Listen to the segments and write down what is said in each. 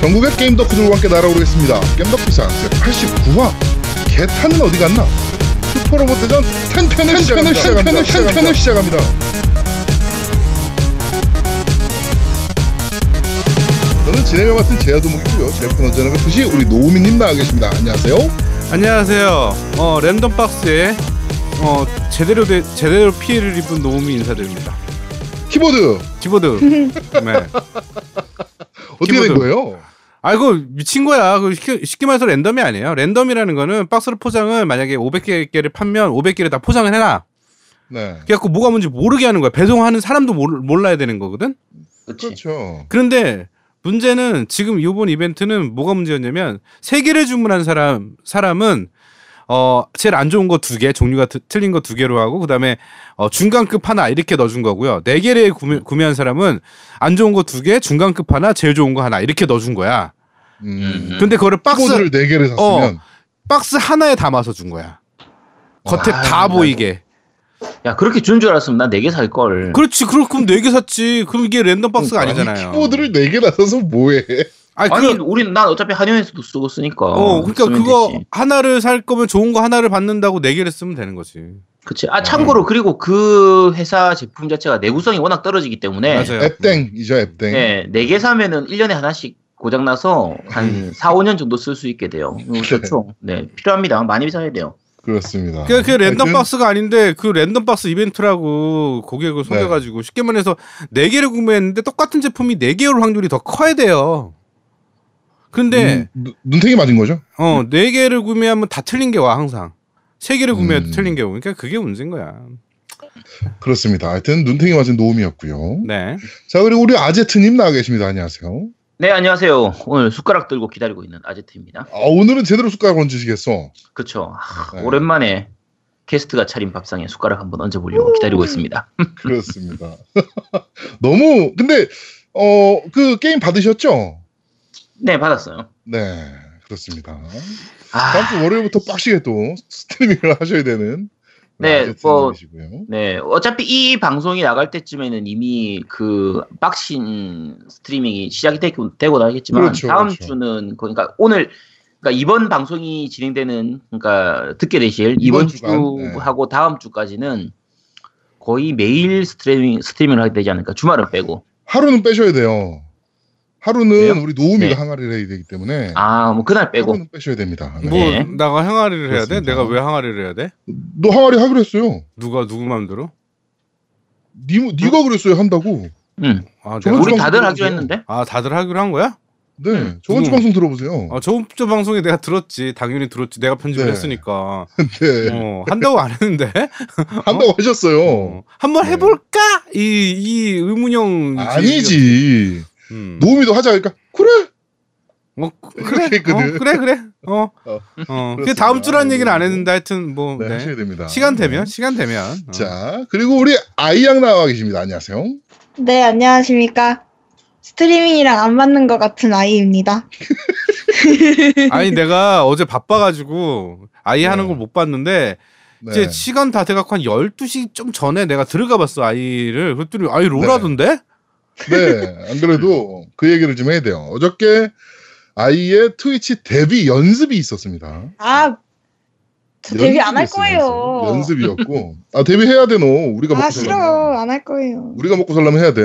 전국의 게임 덕후들과 함께 날아오르겠습니다. 겜덕비상 89화 개탄은 어디 갔나? 슈퍼로봇 대전 10편을 시작합니다. 10편을, 10편을 시작합니다. 저는 진행을 맡은 제야도목이고요. 제프 언제나 그듯이 우리 노우미님 나와 계십니다. 안녕하세요. 안녕하세요. 어, 랜덤 박스에 어, 제대로 되, 제대로 피해를 입은 노움이 인사드립니다. 키보드 키보드. 네. 어떻게 된 키보드. 거예요? 아 이거 미친 거야. 그 쉽게, 쉽게 말해서 랜덤이 아니에요. 랜덤이라는 거는 박스로 포장을 만약에 500개를 팔면 500개를 다 포장을 해놔. 네. 그래갖고 뭐가 뭔지 모르게 하는 거야. 배송하는 사람도 몰, 몰라야 되는 거거든. 그치. 그렇죠. 그런데 문제는 지금 이번 이벤트는 뭐가 문제였냐면 세 개를 주문한 사람 사람은 어 제일 안 좋은 거 두 개, 종류가 트- 틀린 거 두 개로 하고 그다음에 어 중간급 하나 이렇게 넣어 준 거고요. 네 개를 구매, 구매한 사람은 안 좋은 거 두 개, 중간급 하나, 제일 좋은 거 하나 이렇게 넣어 준 거야. 음. 근데 그거를 박스 키보드를 4개를 샀으면 박스 하나에 담아서 준 거야. 겉에 아, 다 보이게. 야 그렇게 준 줄 알았으면 난 네 개 살 걸. 그렇지. 그럼 그럼 네개 샀지. 그럼 이게 랜덤 박스가 아니, 아니잖아요. 키보드를 4개 놔서 뭐해? 아니, 아니 그, 우린 난 어차피 한영에서도 쓰고 쓰니까. 어, 그러니까 그거 되지. 하나를 살 거면 좋은 거 하나를 받는다고 네 개를 쓰면 되는 거지. 그치. 아 참고로 그리고 그 회사 제품 자체가 내구성이 워낙 떨어지기 때문에. 맞아요. 앱땡이죠, 앱땡. 네, 네 개 사면은 1년에 하나씩 고장 나서 한 4, 5년 정도 쓸 수 있게 돼요. 이거 좋죠. 네, 필요합니다. 많이 사야 돼요. 그렇습니다. 그, 그 랜덤 박스가 아닌데 그 랜덤 박스 이벤트라고 고객을 속여가지고 쉽게 말해서 네 개를 구매했는데 똑같은 제품이 네 개올 확률이 더 커야 돼요. 근데 음, 눈- 눈탱이 맞은 거죠? 어 네 개를 구매하면 다 틀린 게 와 항상 세 개를 구매해도 음. 틀린 게 오. 그러니까 그게 문제인 거야. 그렇습니다. 하여튼 눈탱이 맞은 노움이었고요. 네. 자 그리고 우리 아제트님 나와 계십니다. 안녕하세요. 네, 안녕하세요. 오늘 숟가락 들고 기다리고 있는 아제트입니다. 아, 오늘은 제대로 숟가락 얹으시겠어. 아, 네. 오랜만에 게스트가 차린 밥상에 숟가락 한번 얹어보려고 기다리고 있습니다. 그렇습니다. 너무 근데 어 그 게임 받으셨죠? 네, 받았어요. 네 그렇습니다. 아, 다음 주 월요일부터 빡시게 또 스트리밍을 하셔야 되는 네, 뭐- 아제트님이시고요. 네. 어차피 이 방송이 나갈 때쯤에는 이미 그 박신 스트리밍이 시작이 되고, 되고 나겠지만 그렇죠, 다음 그렇죠. 주는 그러니까 오늘 그러니까 이번 방송이 진행되는 그러니까 듣게 되실 이번, 이번 주간, 네. 주하고 다음 주까지는 거의 매일 스트리밍 스트리밍을 하게 되지 않을까 주말은 빼고 하루는 빼셔야 돼요. 하루는 그래요? 우리 노우미가 네. 항아리를 해야 되기 때문에 아 뭐 그날 빼고 하루는 빼셔야 됩니다. 네. 뭐 네. 나가 항아리를 해야 돼? 그렇습니다. 내가 왜 항아리를 해야 돼? 너 항아리 하기로 했어요. 누가 누구 마음대로? 니, 네가 그랬어요 한다고. 응. 아, 우리 다들 하기로. 했는데 아 다들 하기로 한 거야? 네. 음. 저번 주 누구? 방송 들어보세요. 아 저번 주 방송에 내가 들었지. 당연히 들었지. 내가 편집을 네. 했으니까. 네. 어, 한다고 안 했는데. 한다고 하셨어요. 어, 한번 네. 해볼까? 이, 이 의문형. 아니지. 음. 노우미도 하자 그러니까 그래. 어, 그렇게 그래. 했거든. 어, 그래, 그래. 어. 어, 어. 그. 다음 주라는 얘기는 안 네. 했는데 하여튼 뭐. 네, 네. 하셔야 됩니다. 시간 되면, 네. 시간 되면. 어. 자 그리고 우리 아이양 나와 계십니다. 안녕하세요. 네, 안녕하십니까. 스트리밍이랑 안 맞는 것 같은 아이입니다. 아니, 내가 어제 바빠가지고 아이 하는 네. 걸못 봤는데 네. 이제 시간 다 돼갖고 한 12시 좀 전에 내가 들어가 봤어, 아이를. 그랬더니 아이 롤하던데? 네, 안 그래도 그 얘기를 좀 해야 돼요. 어저께 아이의 트위치 데뷔 연습이 있었습니다. 아, 저 데뷔 안 할 거예요. 연습. 연습이었고. 아, 데뷔해야 돼, 너. 우리가 먹고 아, 살려면. 싫어. 안 할 거예요. 우리가 먹고 살려면 해야 돼.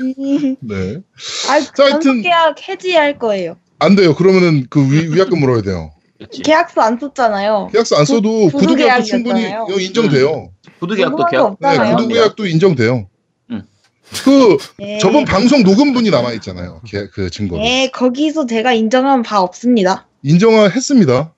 음, 네. 아, 자, 하여튼- 계약 해지할 거예요. 안 돼요. 그러면은 그 위, 위약금 물어야 돼요. 그렇지. 계약서 안 썼잖아요. 계약서 안 써도 구- 구두 계약도 충분히 인정돼요. 구두 계약도 궁금한 계약 거 네, 없잖아요. 구두 계약도 인정돼요. 음. 그 네. 저번 방송 녹음분이 남아 있잖아요. 그, 그 증거. 네, 거기서 제가 인정한 바 없습니다. 인정했습니다.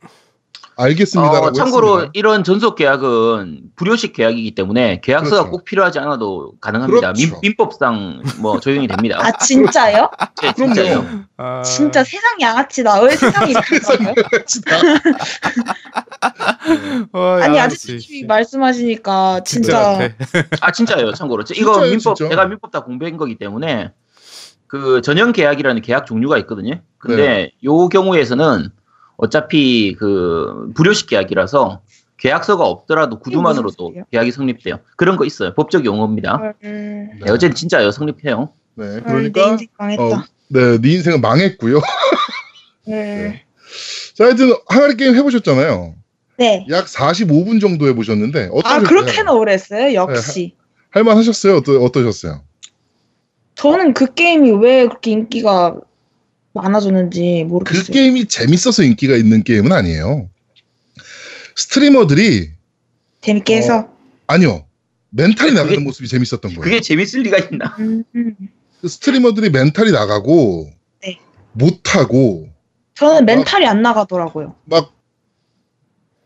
알겠습니다. 어, 참고로 이런 전속 계약은 불효식 계약이기 때문에 계약서가 그렇죠. 꼭 필요하지 않아도 가능합니다. 그렇죠. 민, 법상뭐 적용이 됩니다. 아, 진짜요? 네, 그럼요. 진짜요. 아, 진짜 세상 양아치다. 왜 세상이 이렇게요? 어, 아니, 야, 아저씨 씨. 말씀하시니까 진짜. 아 진짜예요. 참고로 이거 진짜예요, 민법 진짜. 제가 민법 다 공부한 거기 때문에 그 전형 계약이라는 계약 종류가 있거든요. 근데 네. 요 경우에서는 어차피 그 불효식 계약이라서 계약서가 없더라도 구두만으로도 무슨 소리야? 계약이 성립돼요. 그런 거 있어요. 법적 용어입니다. 음, 네, 어제는 진짜요. 성립해요. 네, 헐, 내 그러니까 인생 망했다. 어, 네, 네 인생은 망했고요. 네. 자, 하여튼 항아리 게임 해보셨잖아요. 네. 약 45분 정도 해보셨는데 아, 어떠셨어요? 그렇게나 오래 했어요? 역시. 할만하셨어요? 어떠, 어떠셨어요? 저는 그 게임이 왜 그렇게 인기가 많아졌는지 그 모르겠어요. 게임이 재밌어서 인기가 있는 게임은 아니에요. 스트리머들이 재밌게 해서. 아니요 멘탈이 나가는 그게- 모습이 재밌었던 거예요. 그게 재밌을 리가 있나? 음, 음. 그 스트리머들이 멘탈이 나가고 네. 못하고 저는 멘탈이 안 나가더라고요. 막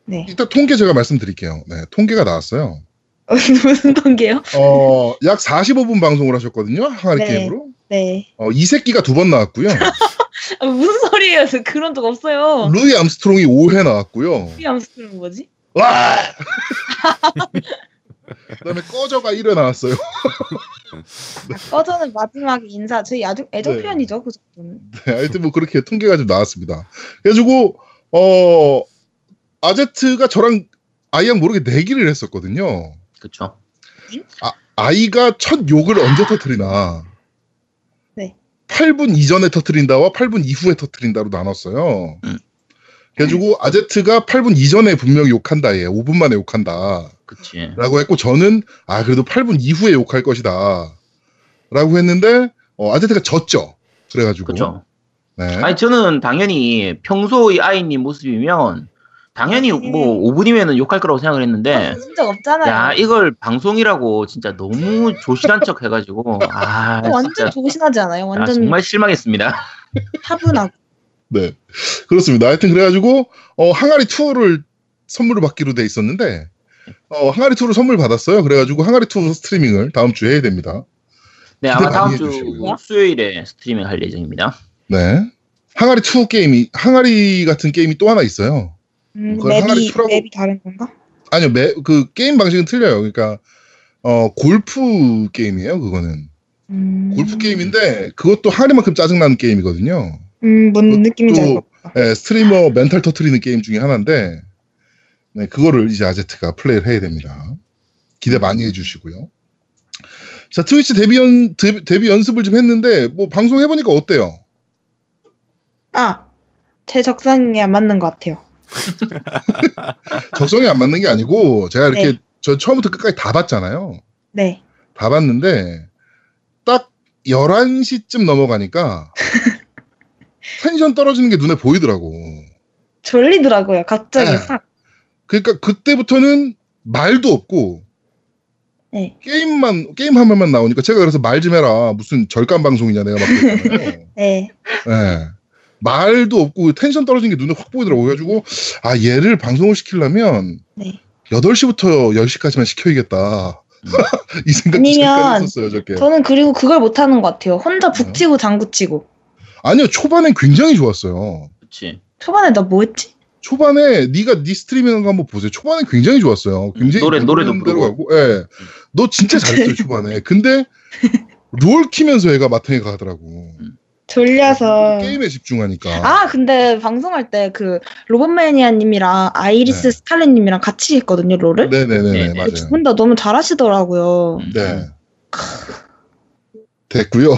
네. 일단 통계 제가 말씀드릴게요. 네, 통계가 나왔어요. 무슨 관계요? 어, 약 45분 방송을 하셨거든요. 항아리 네. 게임으로. 네. 어, 이 새끼가 두 번 나왔고요. 아, 무슨 소리예요? 저 그런 적 없어요. 루이 암스트롱이 5회 나왔고요. 이 암스트는 뭐지? 와! 그다음에 꺼져가 1회 나왔어요. 아, 꺼져는 마지막에 인사. 저희 아주 애정 네. 표현이죠, 그 정도는. 네, 하여튼 뭐 그렇게 통계가 좀 나왔습니다. 그래가지고 어 아제트가 저랑 아이랑 모르게 내기를 했었거든요. 그쵸. 아이가 첫 욕을 언제 터트리나. 네. 8분 이전에 터트린다와 8분 이후에 터트린다로 나눴어요. 음. 그래가지고 아제트가 8분 이전에 분명히 욕한다 얘 5분 만에 욕한다 그치. 라고 했고 저는 아 그래도 8분 이후에 욕할 것이다 라고 했는데 어, 아제트가 졌죠 그래가지고 그쵸. 네. 아니, 저는 당연히 평소의 아이님 모습이면 당연히 네. 뭐 5분이면은 욕할 거라고 생각을 했는데 그런 적 없잖아요. 야, 이걸 방송이라고 진짜 너무 조실한 척 해가지고, 아, 완전 진짜, 조신하지 않아요? 아, 완전 정말 실망했습니다. 차분하고. 네. 그렇습니다. 하여튼 그래가지고, 어, 항아리 투어를 선물을 받기로 돼 있었는데, 어, 항아리 투어를 선물 받았어요. 그래가지고 항아리 투어 스트리밍을 다음 주에 해야 됩니다. 네, 아마 다음 주 해주시고요. 수요일에 스트리밍 할 예정입니다. 네. 항아리 투어 게임이, 항아리 같은 게임이 또 하나 있어요. 음, 그걸 맵이, 투라고- 맵이 다른 건가? 아니요, 매, 그 게임 방식은 틀려요. 그러니까, 어, 골프 게임이에요, 그거는. 음, 골프 게임인데, 그것도 항아리만큼 짜증나는 게임이거든요. 음, 뭔 느낌인지 알것 같다. 예, 스트리머 멘탈 터트리는 게임 중에 하나인데, 네, 그거를 이제 아제트가 플레이를 해야 됩니다. 기대 많이 해주시고요. 자, 트위치 데뷔, 연, 데뷔, 데뷔 연습을 좀 했는데, 뭐, 방송해보니까 어때요? 아, 제 적성에 안 맞는 것 같아요. 적성에 안 맞는 게 아니고, 제가 이렇게, 네. 저 처음부터 끝까지 다 봤잖아요. 네. 다 봤는데, 딱 11시쯤 넘어가니까, 텐션 떨어지는 게 눈에 보이더라고. 졸리더라고요. 갑자기 네. 싹. 그러니까 그때부터는 말도 없고, 네. 게임만 게임 화면만 나오니까 제가 그래서 말 좀 해라 무슨 절간 방송이냐 내가 막 그랬잖아요. 네. 예. 말도 없고 텐션 떨어지는 게 눈에 확 보이더라고 그래가지고 아 얘를 방송을 시키려면 네. 8시부터 10시까지만 시켜야겠다. 이 생각 아니면 했었어요 저게. 저는 그리고 그걸 못 하는 것 같아요. 혼자 네. 북치고 장구치고. 아니요 초반엔 굉장히 좋았어요. 그치. 초반에 나 뭐 했지? 초반에 네가 네 스트리밍 한 거 한번 보세요. 초반에 굉장히 좋았어요. 굉장히 노래- 노래도 부르고. 가고, 예. 너 진짜 잘했어요 초반에. 근데 롤 키면서 얘가 마탱이 가더라고. 졸려서. 게임에 집중하니까. 아, 근데 방송할 때 그 로봇매니아님이랑 아이리스 네. 스칼렛님이랑 같이 했거든요, 롤을. 네네네 네, 네. 맞아요. 두 분 다 너무 잘하시더라고요. 음. 네. 됐고요.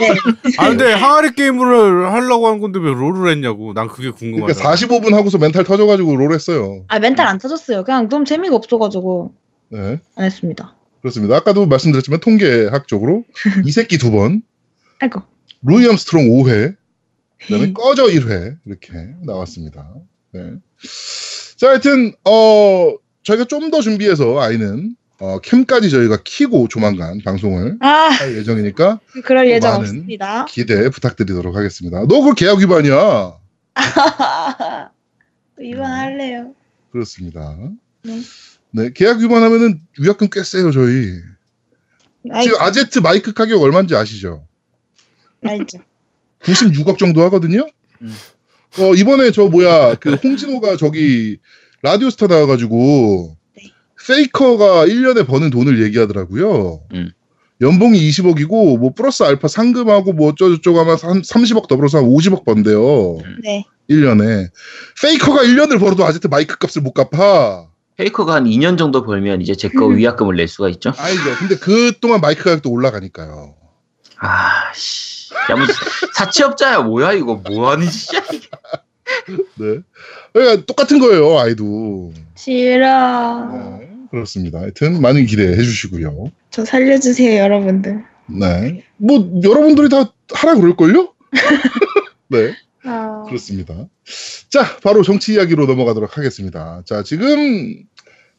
네. 아 근데 항아리 게임을 하려고 한 건데 왜 롤을 했냐고. 난 그게 궁금하다. 그러니까 45분 하고서 멘탈 터져가지고 롤 했어요. 아, 멘탈 안 터졌어요. 그냥 너무 재미가 없어가지고 네. 안 했습니다. 그렇습니다. 아까도 말씀드렸지만 통계학적으로 이 새끼 두 번, 아이고. 루이 암스트롱 5회, 그다음에 음. 꺼져 1회 이렇게 나왔습니다. 네. 자, 하여튼 어 저희가 좀 더 준비해서 아이는 어, 캠까지 저희가 키고 조만간 방송을 아, 할 예정이니까 그럴 예정은 없습니다. 기대 부탁드리도록 하겠습니다. 너 그거 계약 위반이야. 또 위반할래요. 그렇습니다. 네. 네, 계약 위반하면은 위약금 꽤 세요, 저희. 아이, 지금 아제트 마이크 가격 얼마인지 아시죠? 알죠. 96억 정도 하거든요? 음. 어, 이번에 저 뭐야, 그 홍진호가 저기 라디오스타 나와가지고 네. 페이커가 1년에 버는 돈을 얘기하더라고요. 음. 연봉이 20억이고 뭐 플러스 알파 상금하고 뭐 어쩌고저쩌고 하면 한 30억 더불어서 한 50억 번대요. 네. 1년에. 페이커가 1년을 벌어도 아제트 마이크 값을 못 갚아. 페이커가 한 2년 정도 벌면 이제 제거 음. 위약금을 낼 수가 있죠. 알죠. 근데 그 동안 마이크 가격도 올라가니까요. 아, 씨. 야, 뭐 사채업자야 뭐야 이거 뭐 하는 짓이야 이게. 네. 그러니까 똑같은 거예요, 아이도. 싫어. 네, 그렇습니다. 하여튼 많이 기대해 주시고요. 저 살려주세요, 여러분들. 네. 뭐 여러분들이 다 하라 그럴걸요? 네. 아, 그렇습니다. 자, 바로 정치 이야기로 넘어가도록 하겠습니다. 자, 지금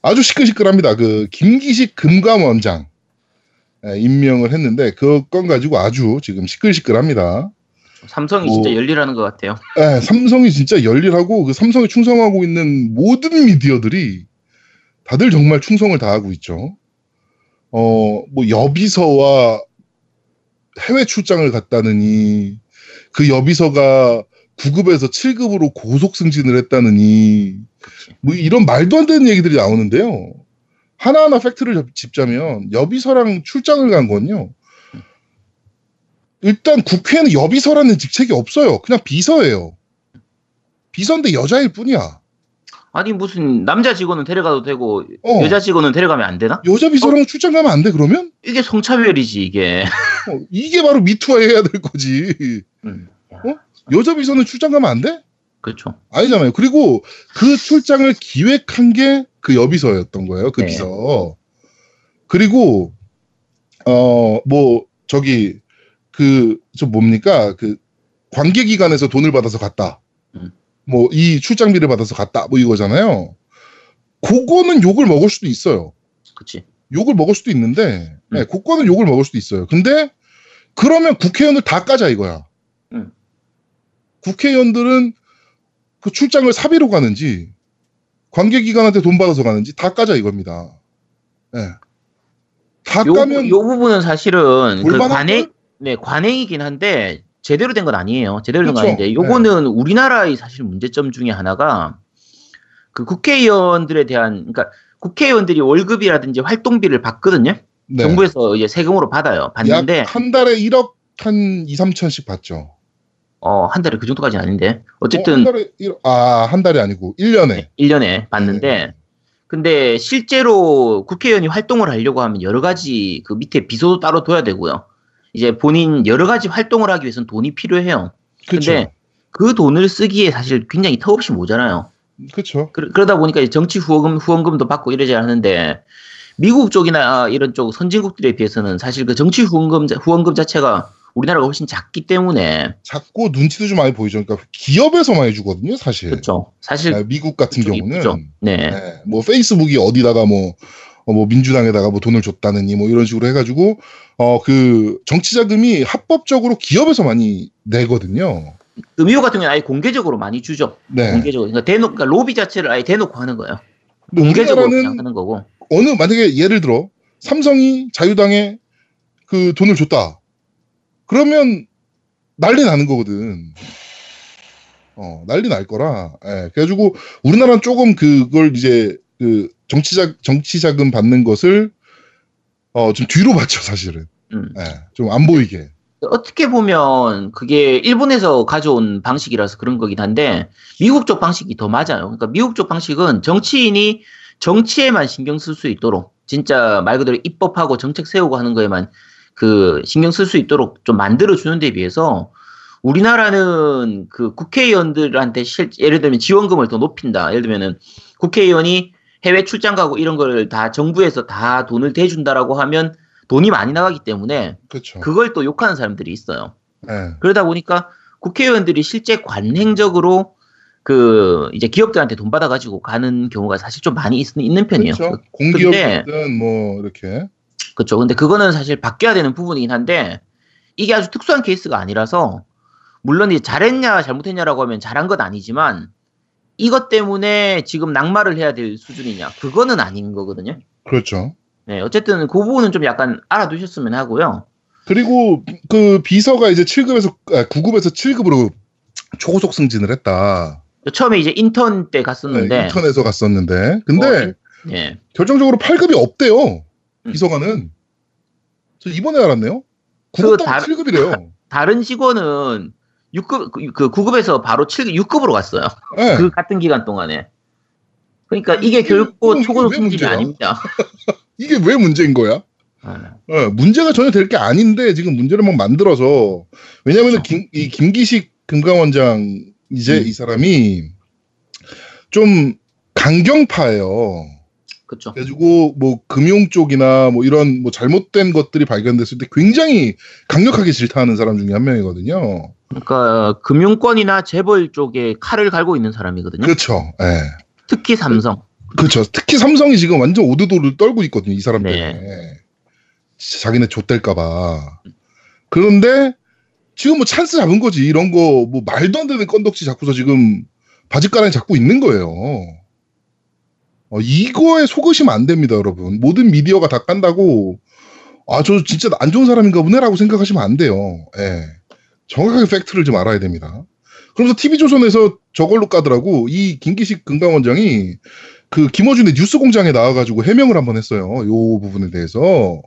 아주 시끌시끌합니다. 그 김기식 금감원장 예, 임명을 했는데 그 건 가지고 아주 지금 시끌시끌합니다. 삼성이 뭐- 진짜 열일하는 것 같아요. 예, 삼성이 진짜 열일하고 그 삼성에 충성하고 있는 모든 미디어들이 다들 정말 충성을 다하고 있죠. 어, 뭐 여비서와 해외 출장을 갔다느니 그 여비서가 9급에서 7급으로 고속 승진을 했다느니 뭐 이런 말도 안 되는 얘기들이 나오는데요. 하나하나 팩트를 접- 짚자면 여비서랑 출장을 간 건요. 일단 국회에는 여비서라는 직책이 없어요. 그냥 비서예요. 비서인데 여자일 뿐이야. 아니 무슨 남자 직원은 데려가도 되고 어. 여자 직원은 데려가면 안 되나? 여자 비서랑 출장 가면 안 돼 그러면? 이게 성차별이지 이게. 어, 이게 바로 미투화 해야 될 거지. 음. 여자 비서는 출장 가면 안 돼? 그렇죠. 아니잖아요. 그리고 그 출장을 기획한 게 그 여비서였던 거예요. 그 네. 비서. 그리고 어 뭐 저기 그 저 뭡니까 그 관계기관에서 돈을 받아서 갔다. 음. 뭐이 출장비를 받아서 갔다. 뭐 이거잖아요. 그거는 욕을 먹을 수도 있어요. 그렇지. 욕을 먹을 수도 있는데, 음. 네, 그거는 욕을 먹을 수도 있어요. 근데 그러면 국회의원을 다 까자 이거야. 음. 국회의원들은 그 출장을 사비로 가는지 관계기관한테 돈 받아서 가는지 다 까자 이겁니다. 예. 다 요, 까면 요 부분은 사실은 그 관행 걸? 네 관행이긴 한데 제대로 된 건 아니에요. 제대로 된건 그렇죠. 아닌데 요거는 우리나라의 사실 문제점 중에 하나가 그 국회의원들에 대한 그러니까 국회의원들이 월급이라든지 활동비를 받거든요. 네. 정부에서 이제 세금으로 받아요. 받는데 약한 달에 1억 한 2, 3천씩 받죠. 어, 한 달에 그 정도까지는 아닌데 어, 한 어쨌든 달에 1억, 아, 한 달이 아니고 1년에. 1년에 받는데 네. 근데 실제로 국회의원이 활동을 하려고 하면 여러 가지 그 밑에 비서도 따로 둬야 되고요. 이제 본인 여러 가지 활동을 하기 위해서는 돈이 필요해요. 근데 그 돈을 쓰기에 사실 굉장히 턱없이 모자라요. 그렇죠. 그 러, 다 보니까 이제 정치 후원금, 후원금도 받고 이러지 않는데 미국 쪽이나 이런 쪽 선진국들에 비해서는 사실 그 정치 후원금, 자- 후원금 자체가 우리나라가 훨씬 작기 때문에 작고 눈치도 좀 많이 보이죠. 그러니까 기업에서 많이 주거든요, 사실. 그렇죠. 사실 네, 미국 같은 경우는. 네. 네, 뭐 페이스북이 어디다가 뭐, 어, 뭐 민주당에다가 뭐 돈을 줬다느니 뭐 이런 식으로 해가지고 어 그 정치 자금이 합법적으로 기업에서 많이 내거든요. 그 미국 같은 경우는 아예 공개적으로 많이 주죠. 네. 공개적으로. 그러니까 대놓고, 그러니까 로비 자체를 아예 대놓고 하는 거예요. 공개적으로 그냥 하는 거고. 어느 만약에 예를 들어 삼성이 자유당에 그 돈을 줬다. 그러면 난리 나는 거거든. 어, 난리 날 거라. 예. 그래가지고 우리나라는 조금 그걸 이제 그 정치자 정치 자금 받는 것을 어 좀 뒤로 받죠 사실은. 음. 예. 좀 안 보이게. 어떻게 보면 그게 일본에서 가져온 방식이라서 그런 거긴 한데 미국 쪽 방식이 더 맞아요. 그러니까 미국 쪽 방식은 정치인이 정치에만 신경 쓸 수 있도록 진짜 말 그대로 입법하고 정책 세우고 하는 거에만 그 신경 쓸 수 있도록 좀 만들어 주는 데 비해서 우리나라는 그 국회의원들한테 실, 예를 들면 지원금을 더 높인다. 예를 들면은 국회의원이 해외 출장 가고 이런 걸 다 정부에서 다 돈을 대준다라고 하면 돈이 많이 나가기 때문에 그렇죠. 그걸 또 욕하는 사람들이 있어요. 예. 그러다 보니까 국회의원들이 실제 관행적으로 그 이제 기업들한테 돈 받아가지고 가는 경우가 사실 좀 많이 있, 는 편이에요. 그렇죠. 공기업이든 뭐 이렇게. 그렇죠. 근데 그거는 사실 바뀌어야 되는 부분이긴 한데 이게 아주 특수한 케이스가 아니라서 물론 이제 잘했냐 잘못했냐라고 하면 잘한 건 아니지만 이것 때문에 지금 낙마를 해야 될 수준이냐 그거는 아닌 거거든요. 그렇죠. 네, 어쨌든 그 부분은 좀 약간 알아두셨으면 하고요. 그리고 그 비서가 이제 7급에서 아, 9급에서 7급으로 초고속 승진을 했다. 처음에 이제 인턴 때 네, 갔었는데, 인턴에서 갔었는데 근데 어, 인- 네, 결정적으로 8급이 없대요. 음. 비서관은. 저 이번에 알았네요. 그 9급 다- 7급이래요. 다른 직원은 6급, 그, 그 9급에서 바로 7, 6급으로 갔어요. 네. 그 같은 기간 동안에. 그러니까 이게 결코 이게 초고속 왜 승진이? 아닙니다. 이게 왜 문제인 거야? 예. 어, 문제가 전혀 될 게 아닌데 지금 문제를 막 만들어서 왜냐하면 김, 이 김기식 금감원장 이제 음. 이 사람이 좀 강경파예요. 그렇죠. 그래가지고 뭐 금융 쪽이나 뭐 이런 뭐 잘못된 것들이 발견됐을 때 굉장히 강력하게 질타하는 사람 중에 한 명이거든요. 그러니까 금융권이나 재벌 쪽에 칼을 갈고 있는 사람이거든요. 그렇죠. 예. 특히 삼성. 그렇죠. 특히 삼성이 지금 완전 오드도를 떨고 있거든요. 이 사람 네. 때문에. 진짜 자기네 좆될까봐. 그런데 지금 뭐 찬스 잡은 거지. 이런 거 뭐 말도 안 되는 건덕지 잡고서 지금 바짓가랑이 잡고 있는 거예요. 어, 이거에 속으시면 안 됩니다, 여러분. 모든 미디어가 다 깐다고 아, 저 진짜 안 좋은 사람인가 보네라고 생각하시면 안 돼요. 예. 정확하게 팩트를 좀 알아야 됩니다. 그러면서 TV조선에서 저걸로 까더라고. 이 김기식 금감원장이 그 김어준의 뉴스 공장에 나와가지고 해명을 한번 했어요. 요 부분에 대해서.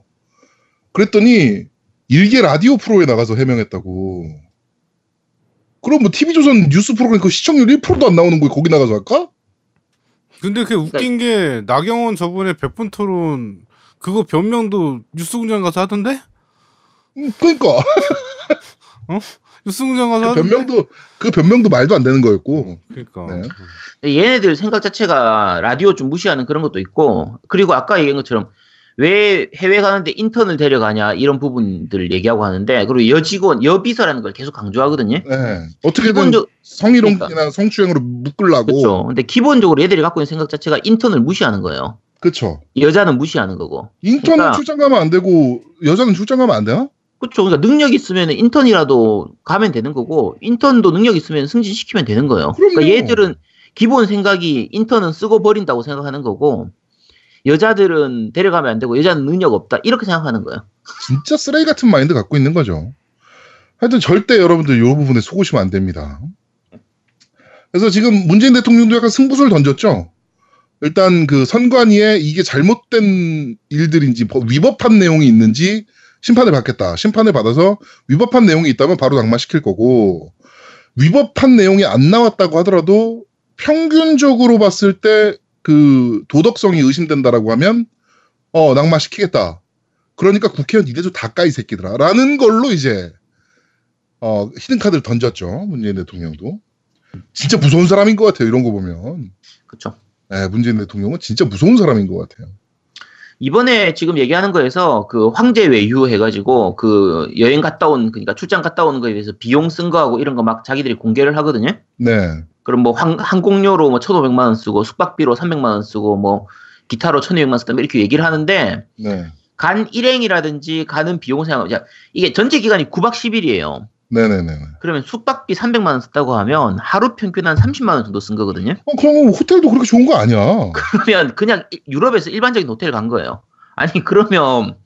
그랬더니 일개 라디오 프로에 나가서 해명했다고. 그럼 뭐 TV조선 뉴스 프로그램 그 시청률 1%도 안 나오는 거에 거기 나가서 할까? 근데 그게 웃긴 게 나경원 저번에 백분 토론 그거 변명도 뉴스공장 가서 하던데? 음, 그러니까 뉴스공장 가서 그 하던데? 변명도 그 변명도 말도 안 되는 거였고. 그러니까 네. 얘네들 생각 자체가 라디오 좀 무시하는 그런 것도 있고 그리고 아까 얘기한 것처럼 왜 해외 가는데 인턴을 데려가냐 이런 부분들을 얘기하고 하는데 그리고 여직원 여비서라는 걸 계속 강조하거든요. 네. 어떻게든 기본적 성희롱이나 성추행으로 묶으려고. 그렇죠. 근데 기본적으로 얘들이 갖고 있는 생각 자체가 인턴을 무시하는 거예요. 그쵸. 여자는 무시하는 거고. 인턴은 그러니까- 출장 가면 안 되고 여자는 출장 가면 안 되나? 그렇죠. 그러니까 능력 있으면 인턴이라도 가면 되는 거고 인턴도 능력 있으면 승진시키면 되는 거예요. 그럼요. 그러니까 얘들은 기본 생각이 인턴은 쓰고 버린다고 생각하는 거고 여자들은 데려가면 안 되고 여자는 능력 없다 이렇게 생각하는 거예요. 진짜 쓰레기 같은 마인드 갖고 있는 거죠. 하여튼 절대 여러분들 이 부분에 속으시면 안 됩니다. 그래서 지금 문재인 대통령도 약간 승부수를 던졌죠. 일단 그 선관위에 이게 잘못된 일들인지 법- 위법한 내용이 있는지 심판을 받겠다. 심판을 받아서 위법한 내용이 있다면 바로 낙마시킬 거고 위법한 내용이 안 나왔다고 하더라도 평균적으로 봤을 때 그 도덕성이 의심된다라고 하면 어 낙마시키겠다. 그러니까 국회의원 니네도 다까이 새끼들아. 라는 걸로 이제, 어, 히든 카드를 던졌죠. 문재인 대통령도. 진짜 무서운 사람인 것 같아요. 이런 거 보면. 그렇죠. 네, 문재인 대통령은 진짜 무서운 사람인 것 같아요. 이번에 지금 얘기하는 거에서 그 황제 외유 해가지고 그 여행 갔다 온 그러니까 출장 갔다 오는 거에 대해서 비용 쓴 거하고 이런 거 막 자기들이 공개를 하거든요. 네. 그럼 뭐 항, 항공료로 뭐 1,500만 원 쓰고 숙박비로 300만 원 쓰고 뭐 기타로 1,200만 원 쓰다 뭐 이렇게 얘기를 하는데 네. 간 일행이라든지 가는 비용 생각 야, 이게 전체 기간이 9박 10일이에요. 네네네. 그러면 숙박비 300만 원 썼다고 하면 하루 평균 한 30만 원 정도 쓴 거거든요. 어, 그럼 호텔도 그렇게 좋은 거 아니야. 그러면 그냥 이- 유럽에서 일반적인 호텔 간 거예요. 아니 그러면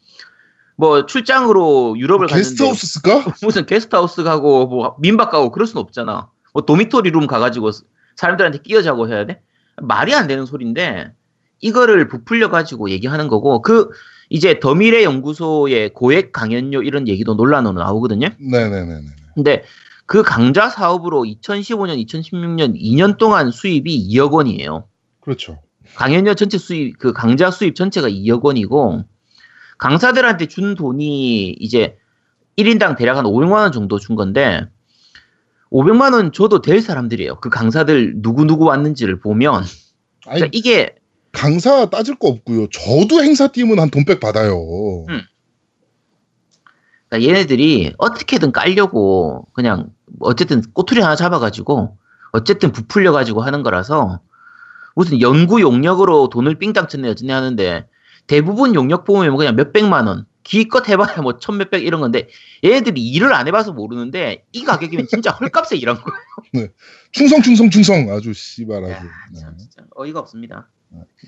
뭐 출장으로 유럽을 갔는데 게스트하우스 쓸까? 무슨 게스트하우스 가고 뭐 민박 가고 그럴 순 없잖아. 뭐 도미토리 룸 가가지고 사람들한테 끼어 자고 해야 돼? 말이 안 되는 소리인데 이거를 부풀려 가지고 얘기하는 거고 그 이제 더미래 연구소의 고액 강연료 이런 얘기도 논란으로 나오거든요. 네네네네. 근데 그 강좌 사업으로 2015년, 2016년 2년 동안 수입이 2억 원이에요. 그렇죠. 강연료 전체 수입, 그 강좌 수입 전체가 2억 원이고, 강사들한테 준 돈이 이제 1인당 대략 한 500만 원 정도 준 건데, 500만 원 줘도 될 사람들이에요. 그 강사들 누구 누구 왔는지를 보면. 아니, 그러니까 이게, 강사 따질 거 없고요. 저도 행사 뛰면 한 돈백 받아요. 음. 그러니까 얘네들이 어떻게든 깔려고 그냥 어쨌든 꼬투리 하나 잡아가지고 어쨌든 부풀려가지고 하는 거라서 무슨 연구 용역으로 돈을 삥땅 쳤네 어쩌네 하는데 대부분 용역 보면 그냥 몇백만 원 기껏 해봐야 뭐 천몇백 이런 건데 얘네들이 일을 안 해봐서 모르는데 이 가격이면 진짜 헐값에 일한 거예요. 충성, 충성, 충성. 아주 씨발 아주. 야, 네. 참 진짜 어이가 없습니다.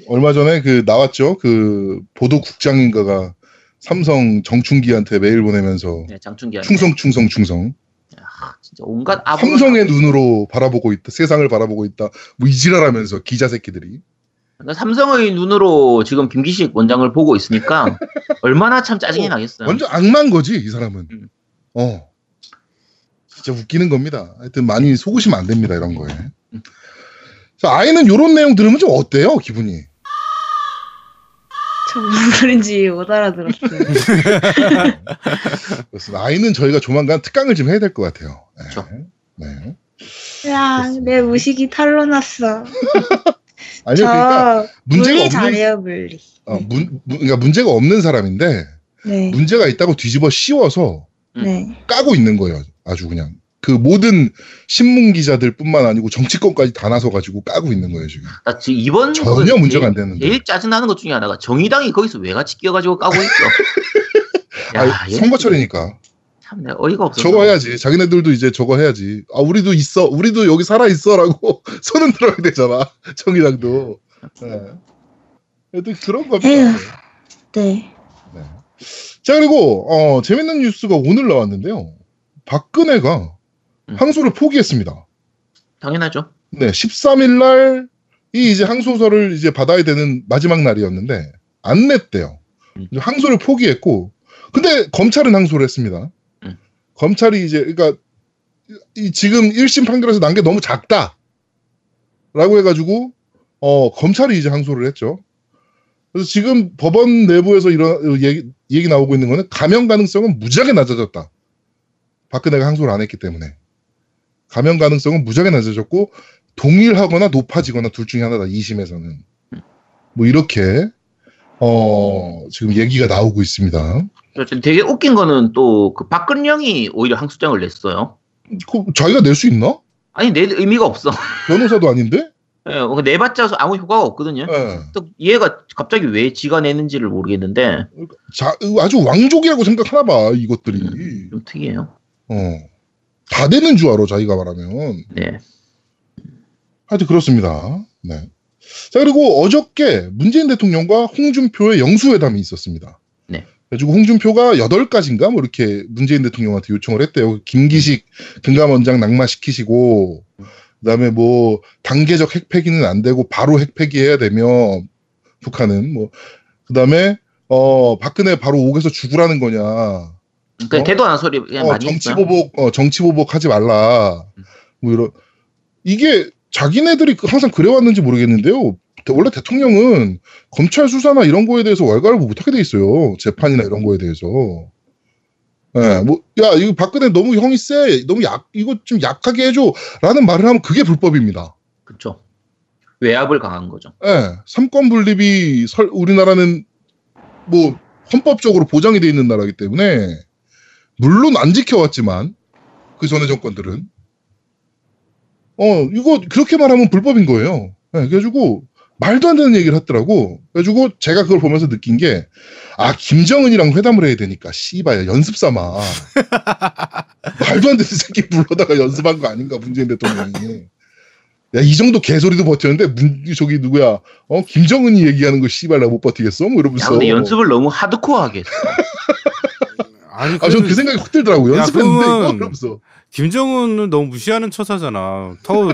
얼마 전에 그 나왔죠. 그 보도국장인가가 삼성 정충기한테 메일 보내면서 네, 장충기 충성, 충성, 충성. 진짜 온갖 아부 삼성의 눈으로 바라보고 있다. 세상을 바라보고 있다. 뭐 이지랄하면서 기자 새끼들이. 그러니까 삼성의 눈으로 지금 김기식 원장을 보고 있으니까 얼마나 참 짜증이 나겠어요. 완전 악마인 거지 이 사람은. 음. 어. 진짜 웃기는 겁니다. 하여튼 많이 속으시면 안 됩니다 이런 거에. 자 아이는 이런 내용 들으면 좀 어때요 기분이? 저 무슨 소린지 못 알아들었어요. 그렇습니다. 아이는 저희가 조만간 특강을 좀 해야 될 것 같아요. 네. 그렇죠. 네. 야, 내 무식이 탈로 났어. 아니요, 저 그러니까 문제가 물리 없는 잘해요, 물리. 어, 문, 문- 그러니까 문제가 없는 사람인데 네. 문제가 있다고 뒤집어 씌워서 네. 까고 있는 거예요. 아주 그냥 그 모든 신문 기자들뿐만 아니고 정치권까지 다 나서 가지고 까고 있는 거예요 지금. 나 지금 이번 전혀 문제가 제일- 안 되는데. 제일 짜증 나는 것 중에 하나가 정의당이 거기서 왜 같이 끼어가지고 까고 있어. 야, 아, 얘 선거철이니까 참 내가 어이가 없어. 저거 해야지. 자기네들도 이제 저거 해야지. 아 우리도 있어. 우리도 여기 살아 있어라고 손은 들어야 되잖아. 정의당도. 네. 하여튼 그런 겁니다. 에휴. 네. 네. 자 그리고 어, 재밌는 뉴스가 오늘 나왔는데요. 박근혜가 음. 항소를 포기했습니다. 당연하죠. 네, 13일 날이 이제 항소서를 이제 받아야 되는 마지막 날이었는데 안 냈대요. 음. 항소를 포기했고, 근데 검찰은 항소를 했습니다. 음. 검찰이 이제 그러니까 이 지금 1심 판결에서 난 게 너무 작다 라고 해가지고 어 검찰이 이제 항소를 했죠. 그래서 지금 법원 내부에서 이런 얘기, 얘기 나오고 있는 거는 감형 가능성은 무지하게 낮아졌다. 박근혜가 항소를 안 했기 때문에. 감형 가능성은 무지하게 낮아졌고 동일하거나 높아지거나 둘 중에 하나다 2심에서는 뭐 이렇게 어 지금 얘기가 나오고 있습니다. 그렇죠. 되게 웃긴 거는 또 그 박근영이 오히려 항소장을 냈어요. 그 자기가 낼 수 있나? 아니 내 의미가 없어. 변호사도 아닌데? 예, 어, 내봤자 아무 효과가 없거든요. 예. 또 얘가 갑자기 왜 지가 내는지를 모르겠는데 자 아주 왕족이라고 생각하나 봐 이것들이. 좀 특이해요. 어. 다 되는 줄 알아 자기가 말하면. 네. 하여튼 그렇습니다. 네. 자 그리고 어저께 문재인 대통령과 홍준표의 영수회담이 있었습니다. 네. 그래가지고 홍준표가 8가지인가 뭐 이렇게 문재인 대통령한테 요청을 했대요. 김기식 금감원장 낙마시키시고 그다음에 뭐 단계적 핵폐기는 안 되고 바로 핵폐기해야 되며 북한은 뭐 그다음에 어 박근혜 바로 옥에서 죽으라는 거냐. 그 어? 대도 안 소리 그냥 어, 많이 정치. 보복, 어, 정치 보복 하지 말라. 뭐 이런 이게 자기네들이 그- 항상 그래왔는지 모르겠는데요. 대- 원래 대통령은 검찰 수사나 이런 거에 대해서 왈가를 못하게 돼 있어요. 재판이나 이런 거에 대해서. 예, 뭐, 야, 이거 박근혜 너무 형이 세. 너무 약, 이거 좀 약하게 해줘. 라는 말을 하면 그게 불법입니다. 그렇죠. 외압을 강한 거죠. 예, 삼권 분립이 설, 우리나라는 뭐 헌법적으로 보장이 돼 있는 나라이기 때문에 물론 안 지켜왔지만 그 전에 정권들은 어 이거 그렇게 말하면 불법인 거예요. 예, 그래가지고 말도 안 되는 얘기를 하더라고. 그래가지고 제가 그걸 보면서 느낀 게 아 김정은이랑 회담을 해야 되니까 씨발 연습 삼아 말도 안 되는 새끼 불러다가 연습한 거 아닌가 문재인 대통령이. 야, 이 정도 개소리도 버텼는데, 문, 저기 누구야, 어, 김정은이 얘기하는 거 씨발 나 못 버티겠어? 뭐 야, 이러면서. 근데 연습을 너무 하드코어 하게 했어. 아니 아, 전그 생각이 확 들더라고요. 야, 연습했는데, 그건- 이거? 이러면서. 김정은은 너무 무시하는 처사잖아. 더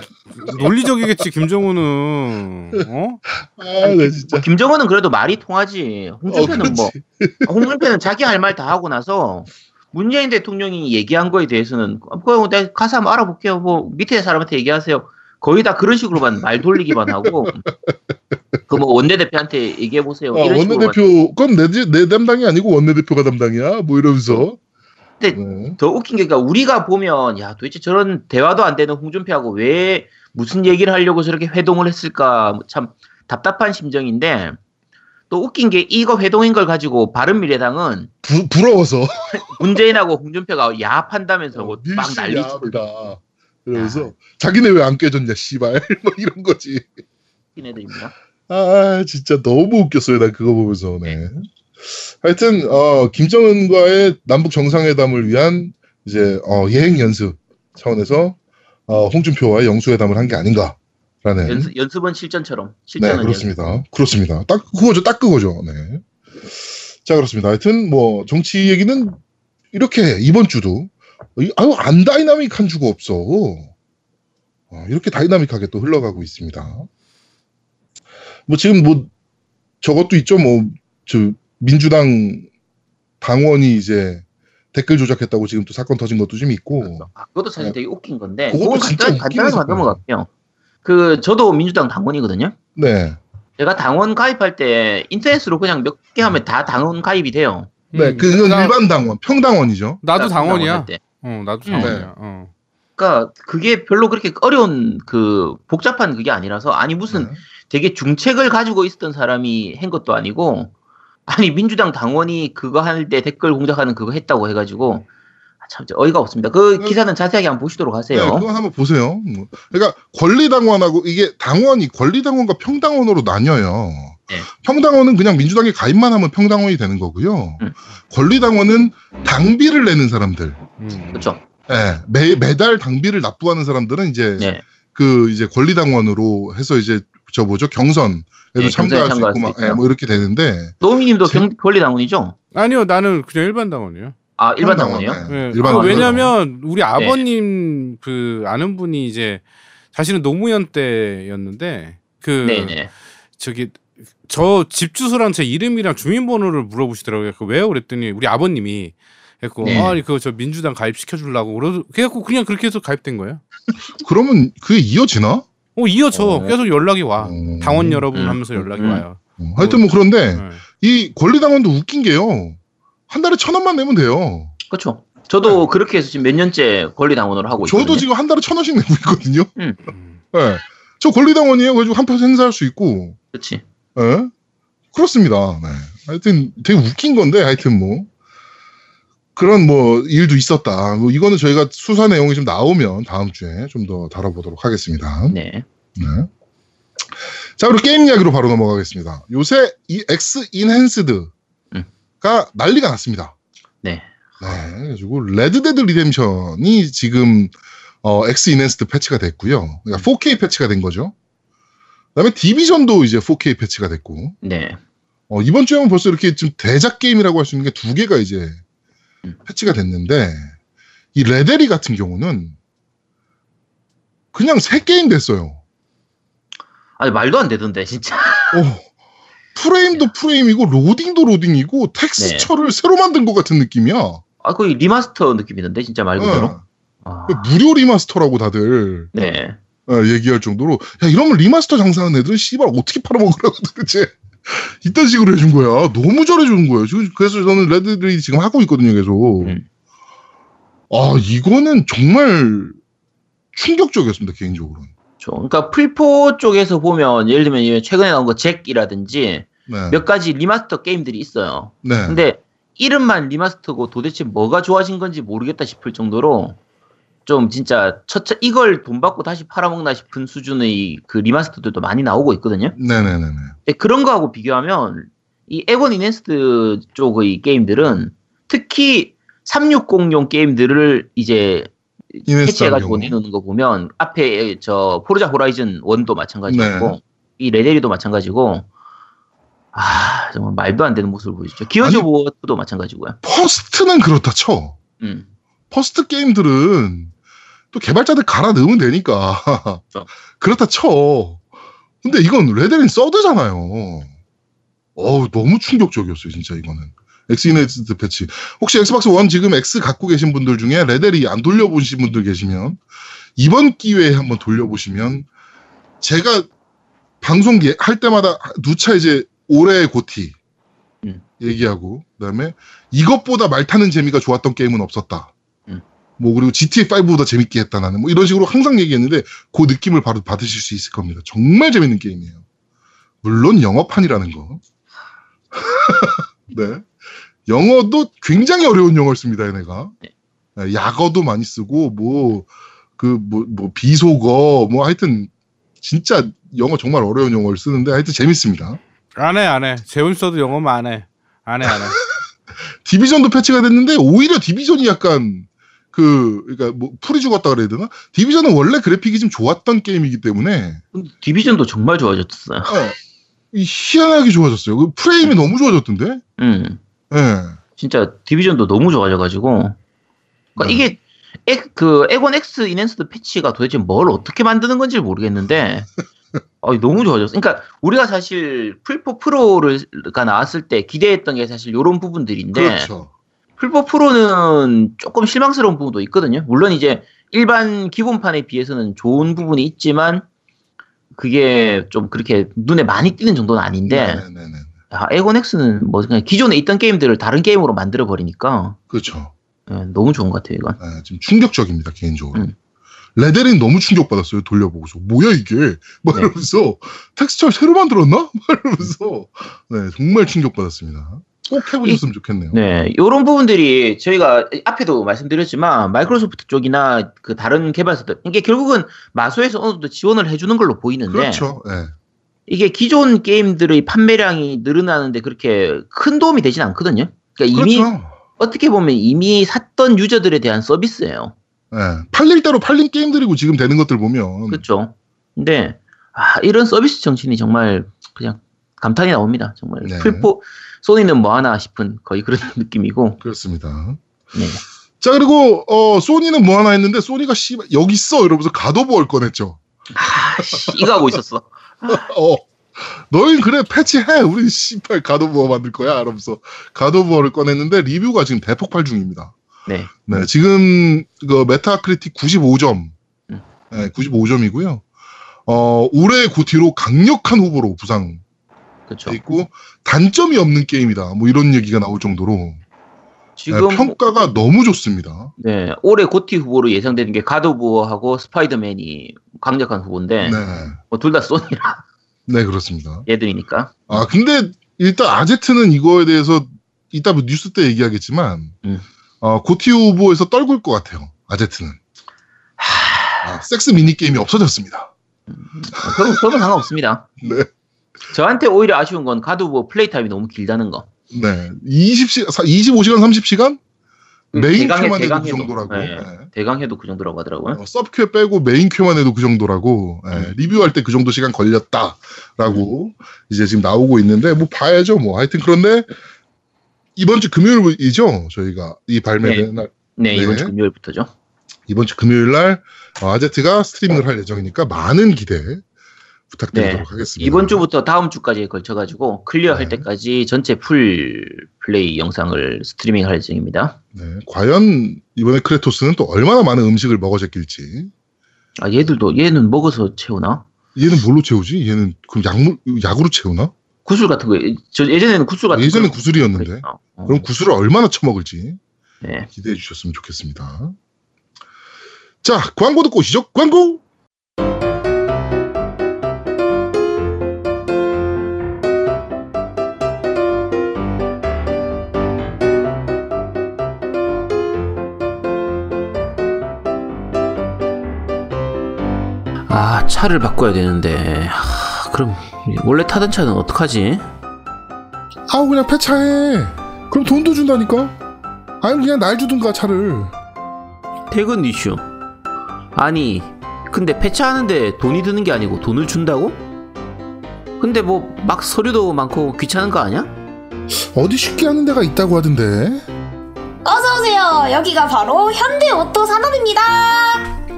논리적이겠지 김정은은. 어? 아, 네, 진짜. 뭐 김정은은 그래도 말이 통하지. 어, 홍준표는 뭐 그렇지. 홍준표는 자기 할 말 다 하고 나서 문재인 대통령이 얘기한 거에 대해서는 그거 내가 가서 한번 알아볼게요. 뭐 밑에 사람한테 얘기하세요. 거의 다 그런 식으로만 말 돌리기만 하고 그 뭐 원내대표한테 얘기해 보세요. 어, 이런 식으로 원내대표, 그건 내, 지- 내 담당이 아니고 원내대표가 담당이야? 뭐 이러면서. 근데 네. 더 웃긴 게 그러니까 우리가 보면 야 도대체 저런 대화도 안 되는 홍준표하고 왜 무슨 얘기를 하려고 저렇게 회동을 했을까 뭐참 답답한 심정인데 또 웃긴 게 이거 회동인 걸 가지고 바른미래당은 부, 부러워서. 문재인하고 홍준표가 야합한다면서 뭐막 난리 야합이다. 그러면서, 자기네 왜 안 깨졌냐, 씨발. 뭐 이런 거지. 있는 애들입니다. 아, 진짜 너무 웃겼어요. 난 그거 보면서. 네. 하여튼, 어, 김정은과의 남북 정상회담을 위한 이제, 어, 예행 연습 차원에서, 어, 홍준표와의 영수회담을 한 게 아닌가 라는. 연습, 연습은 실전처럼 네, 실전은 그렇습니다. 그렇습니다. 딱 그거죠. 딱 그거죠. 네. 자, 그렇습니다. 하여튼, 뭐, 정치 얘기는 이렇게 이번 주도, 이- 아유, 안 다이나믹한 주가 없어. 어, 이렇게 다이나믹하게 또 흘러가고 있습니다. 뭐, 지금 뭐, 저것도 있죠. 뭐, 저, 민주당 당원이 이제 댓글 조작했다고 지금 또 사건 터진 것도 좀 있고. 아, 그것도 사실 되게 웃긴 건데 진짜 간단, 간단하게. 넘어갈게요. 그 저도 민주당 당원이거든요. 네. 제가 당원 가입할 때 인터넷으로 그냥 몇 개 하면 다 당원 가입이 돼요. 네, 음, 그건 나- 일반 당원, 평당원이죠. 나도 당원이야. 때. 어, 나도 음. 당원이야. 어. 그러니까 그게 별로 그렇게 어려운 그 복잡한 그게 아니라서 아니 무슨 네. 되게 중책을 가지고 있었던 사람이 한 것도 아니고 아니 민주당 당원이 그거 할 때 댓글 공작하는 그거 했다고 해가지고 아, 참 어이가 없습니다. 그 그- 기사는 자세하게 한번 보시도록 네, 하세요. 그거 한번 보세요. 뭐. 그러니까 권리당원하고 이게 당원이 권리당원과 평당원으로 나뉘어요. 네. 평당원은 그냥 민주당에 가입만 하면 평당원이 되는 거고요. 음. 권리당원은 당비를 내는 사람들, 음. 그렇죠. 예, 매 매달 당비를 납부하는 사람들은 이제 네. 그 이제 권리당원으로 해서 이제 저 뭐죠 경선에도 네, 참가할 수 있고. 예, 뭐 이렇게 되는데 노미님도 제- 경- 권리 당원이죠? 아니요, 나는 그냥 일반 당원이에요. 아 일반 당원이요? 예, 예. 일반 그 당원. 왜냐면 우리 아버님 그 아는 분이 이제 자신은 노무현 때였는데 그 네네. 저기 저 집 주소랑 제 이름이랑 주민번호를 물어보시더라고요. 그 왜요? 그랬더니 우리 아버님이 그래갖고 네. 아니 그거 저 민주당 가입시켜 주려고 그러 그래갖고 그냥 그렇게 해서 가입된 거예요. 그러면 그게 이어지나? 어 이어져 어. 계속 연락이 와. 어. 당원 여러분 음, 하면서 연락이 음. 와요. 어, 하여튼 뭐 그런데 네. 이 권리당원도 웃긴 게요. 한 달에 천 원만 내면 돼요. 그렇죠. 저도 그렇게 해서 지금 몇 년째 권리당원으로 하고 있거든요. 네. 저도 지금 한 달에 천 원씩 내고 있거든요. 음. 예. 저 권리당원이에요. 그래가지고 한 표 행사할 수 있고. 그렇지. 예. 그렇습니다. 네. 하여튼 되게 웃긴 건데 하여튼 뭐 그런 뭐 일도 있었다. 뭐 이거는 저희가 수사 내용이 좀 나오면 다음 주에 좀 더 다뤄보도록 하겠습니다. 네. 네. 자, 그리고 게임 이야기로 바로 넘어가겠습니다. 요새 이 X 인핸스드가 음. 난리가 났습니다. 네. 네, 그래가지고 레드데드 리뎀션이 지금 어, X Enhanced 패치가 됐고요. 그러니까 4K 패치가 된 거죠. 그다음에 디비전도 이제 4K 패치가 됐고 네. 어, 이번 주에는 벌써 이렇게 좀 대작 게임이라고 할 수 있는 게 두 개가 이제 음. 패치가 됐는데 이 레데리 같은 경우는 그냥 새 게임 됐어요. 아니 말도 안 되던데 진짜. 어, 프레임도 프레임이고 로딩도 로딩이고 텍스처를 새로 만든 것 같은 느낌이야. 아 거의 리마스터 느낌이던데 진짜 말 그대로. 어, 아, 무료 리마스터라고 다들 네. 어, 얘기할 정도로 야 이러면 리마스터 장사하는 애들은 씨발 어떻게 팔아먹으라고 도대체 이딴 식으로 해준 거야. 너무 잘해주는 거예요. 지금 그래서 저는 레데리 지금 하고 있거든요, 계속. 음. 아 이거는 정말 충격적이었습니다 개인적으로는. 저, 그러니까 플포 쪽에서 보면 예를 들면 이 최근에 나온 거 잭이라든지 네. 몇 가지 리마스터 게임들이 있어요. 네. 근데 이름만 리마스터고 도대체 뭐가 좋아진 건지 모르겠다 싶을 정도로 좀 진짜 첫 이걸 돈 받고 다시 팔아먹나 싶은 수준의 그 리마스터들도 많이 나오고 있거든요. 네네네네. 근데 그런 거하고 비교하면 이 엑원 enhanced 쪽의 게임들은 특히 360용 게임들을 이제 패치해가지고 내놓는 거 보면 앞에 저 포르자 호라이즌 1도 마찬가지고 네. 이 레데리도 마찬가지고 아 정말 말도 안 되는 모습을 보여주죠. Gears of War도 마찬가지고요. first는 그렇다 쳐. 음. first 게임들은 또 개발자들 갈아 넣으면 되니까 그렇죠. 그렇다 쳐. 근데 이건 레데린 third잖아요. 어우 너무 충격적이었어요 진짜 이거는. X enhanced 패치. 혹시 엑스박스 원 지금 X 갖고 계신 분들 중에 레데리 안 돌려보신 분들 계시면 이번 기회에 한번 돌려보시면 제가 방송 예- 할 때마다 누차 이제 올해의 고티 음. 얘기하고 그다음에 이것보다 말 타는 재미가 좋았던 게임은 없었다. 음. 뭐 그리고 GTA 5보다 재밌게 했다 나는 뭐 이런 식으로 항상 얘기했는데 그 느낌을 바로 받으실 수 있을 겁니다. 정말 재밌는 게임이에요. 물론 영어판이라는 거. 네. 영어도 굉장히 어려운 영어를 씁니다, 얘네가. 네, 약어도 많이 쓰고 뭐그 뭐 뭐 비속어 뭐 하여튼 진짜 영어 정말 어려운 영어를 쓰는데 하여튼 재밌습니다. 안 해 안 해. 재훈 써도 영어만 안 해. 안 해 안 해. 디비전도 패치가 됐는데 오히려 디비전이 약간 그 그러니까 뭐 풀이 죽었다 그래야 되나? 디비전은 원래 그래픽이 좀 좋았던 게임이기 때문에 디비전도 정말 좋아졌어요. 어, 이 희한하게 좋아졌어요. 그 프레임이 너무 좋아졌던데? 음. 예. 진짜 디비전도 너무 좋아져가지고 그러니까 네. 이게 엑, 그 엑원 X enhanced 패치가 도대체 뭘 어떻게 만드는 건지 모르겠는데 어, 너무 좋아졌어. 그러니까 우리가 사실 플포 프로가 나왔을 때 기대했던 게 사실 이런 부분들인데 그렇죠. 풀포 프로는 조금 실망스러운 부분도 있거든요. 물론 이제 일반 기본판에 비해서는 좋은 부분이 있지만 그게 좀 그렇게 눈에 많이 띄는 정도는 아닌데 네네네. 아, 에고넥스는 뭐 그냥 기존에 있던 게임들을 다른 게임으로 만들어 버리니까 그렇죠. 예, 너무 좋은 것 같아요 이건. 네, 지금 충격적입니다 개인적으로. 음. 레데린 너무 충격받았어요 돌려보고서 뭐야 이게 막 네. 이러면서 텍스처를 새로 만들었나 막 이러면서 네 정말 충격받았습니다. 꼭 해보셨으면 좋겠네요. 네, 이런 부분들이 저희가 앞에도 말씀드렸지만 마이크로소프트 쪽이나 그 다른 개발사들 이게 결국은 마소에서 어느 정도 지원을 해주는 걸로 보이는데 그렇죠. 네. 이게 기존 게임들의 판매량이 늘어나는데 그렇게 큰 도움이 되진 않거든요. 그러니까 이미 그렇죠. 어떻게 보면 이미 샀던 유저들에 대한 서비스예요. 네. 팔릴 대로 팔린 게임들이고 지금 되는 것들 보면 그렇죠. 근데 아, 이런 서비스 정신이 정말 그냥 감탄이 나옵니다. 정말 네. 플포 소니는 뭐 하나 싶은 거의 그런 느낌이고. 그렇습니다. 네. 자 그리고 어 소니는 뭐 하나 했는데 소니가 씨 여기 있어 이러면서 God of War를 꺼냈죠. 아, 씨, 이거 하고 있었어. 어. 너희 그래 패치해 우리 씨발 God of War 만들 거야 이러면서 God of War를 꺼냈는데 리뷰가 지금 대폭발 중입니다. 네. 네 지금 그 메타크리틱 95점, 음. 네, 95점이고요. 어 올해 고티로 강력한 후보로 부상돼 그렇죠. 있고 단점이 없는 게임이다. 뭐 이런 얘기가 나올 정도로 네, 지금 평가가 너무 좋습니다. 네, 올해 고티 후보로 예상되는 게 가드부어하고 스파이더맨이 강력한 후보인데 네, 뭐 둘 다 소니라 네 그렇습니다. 얘들이니까. 아 근데 일단 아제트는 이거에 대해서 이따 뭐 뉴스 때 얘기하겠지만 음. 어, 고티 후보에서 떨굴 것 같아요. 아지트는 아, 섹스 미니 게임이 없어졌습니다. 그건, 그건 상관없습니다. 네, 저한테 오히려 아쉬운 건 God of War 플레이 타임이 너무 길다는 거. 네, 20시 25시간 30시간 메인 퀘만 해도 그. 정도라고. 네. 네. 대강 해도 그 정도라고 하더라고요. 어, 서브퀘 빼고 메인 퀘만 해도 그 정도라고 네, 음. 리뷰할 때 그 정도 시간 걸렸다라고 이제 지금 나오고 있는데 뭐 봐야죠 뭐 하여튼 그런데 이번 주 금요일이죠 저희가 이 발매된 날 네, 이번 네. 주 금요일부터죠. 이번 주 금요일 날 어, 아지트가 스트리밍을 할 예정이니까 많은 기대 부탁드리도록 네. 하겠습니다. 이번 주부터 다음 주까지에 걸쳐 가지고 클리어할 네. 때까지 전체 풀 플레이 영상을 스트리밍할 예정입니다. 네, 과연 이번에 크레토스는 또 얼마나 많은 음식을 먹어 제낄지 아 얘들도 얘는 먹어서 채우나? 얘는 뭘로 채우지? 얘는 그럼 약물 약으로 채우나? 구슬 같은 거, 저 예전에는 구슬 같은 예전에 거. 구슬이었는데? 어, 그럼 구슬을 얼마나 처먹을지 네. 기대해 주셨으면 좋겠습니다. 자 광고 듣고 오시죠. 광고. 아 차를 바꿔야 되는데 하, 그럼 원래 타던 차는 어떡하지? 아우 그냥 폐차해. 그럼 돈도 준다니까. 아니면 그냥 날 주든가 차를. 퇴근 이슈 아니 근데 폐차하는데 돈이 드는 게 아니고 돈을 준다고? 근데 뭐 막 서류도 많고 귀찮은 거 아니야? 어디 쉽게 하는 데가 있다고 하던데. 어서 오세요. 여기가 바로 현대 오토 산업입니다.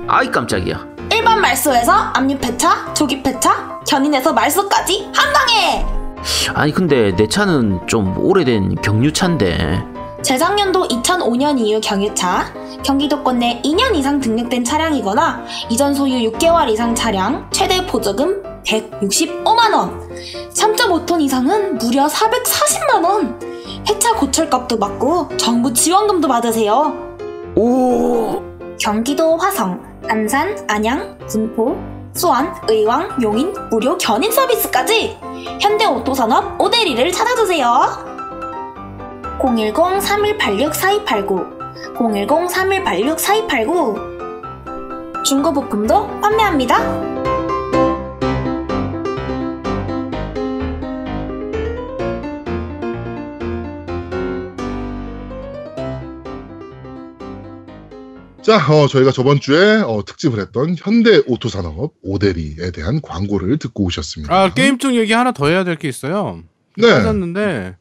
아이 깜짝이야 일반 말소에서 압류 폐차, 조기 폐차, 견인에서 말소까지 한 방에! 아니 근데 내 차는 좀 오래된 경유차인데. 재작년도 2005년 이후 경유차, 경기도권 내 2년 이상 등록된 차량이거나 이전 소유 6개월 이상 차량, 최대 보조금 165만원, 3.5톤 이상은 무려 440만원, 폐차 고철값도 받고 정부 지원금도 받으세요. 오! 경기도 화성, 안산, 안양, 군포, 수원, 의왕, 용인 무료 견인 서비스까지 현대 오토산업 오데리를 찾아주세요. 010-3186-4289 010-3186-4289 중고 부품도 판매합니다. 자, 어, 저희가 저번 주에 어, 특집을 했던 현대 오토 산업 오데리에 대한 광고를 듣고 오셨습니다. 아 게임 쪽 얘기 하나 더 해야 될 게 있어요. 네. 빠졌는데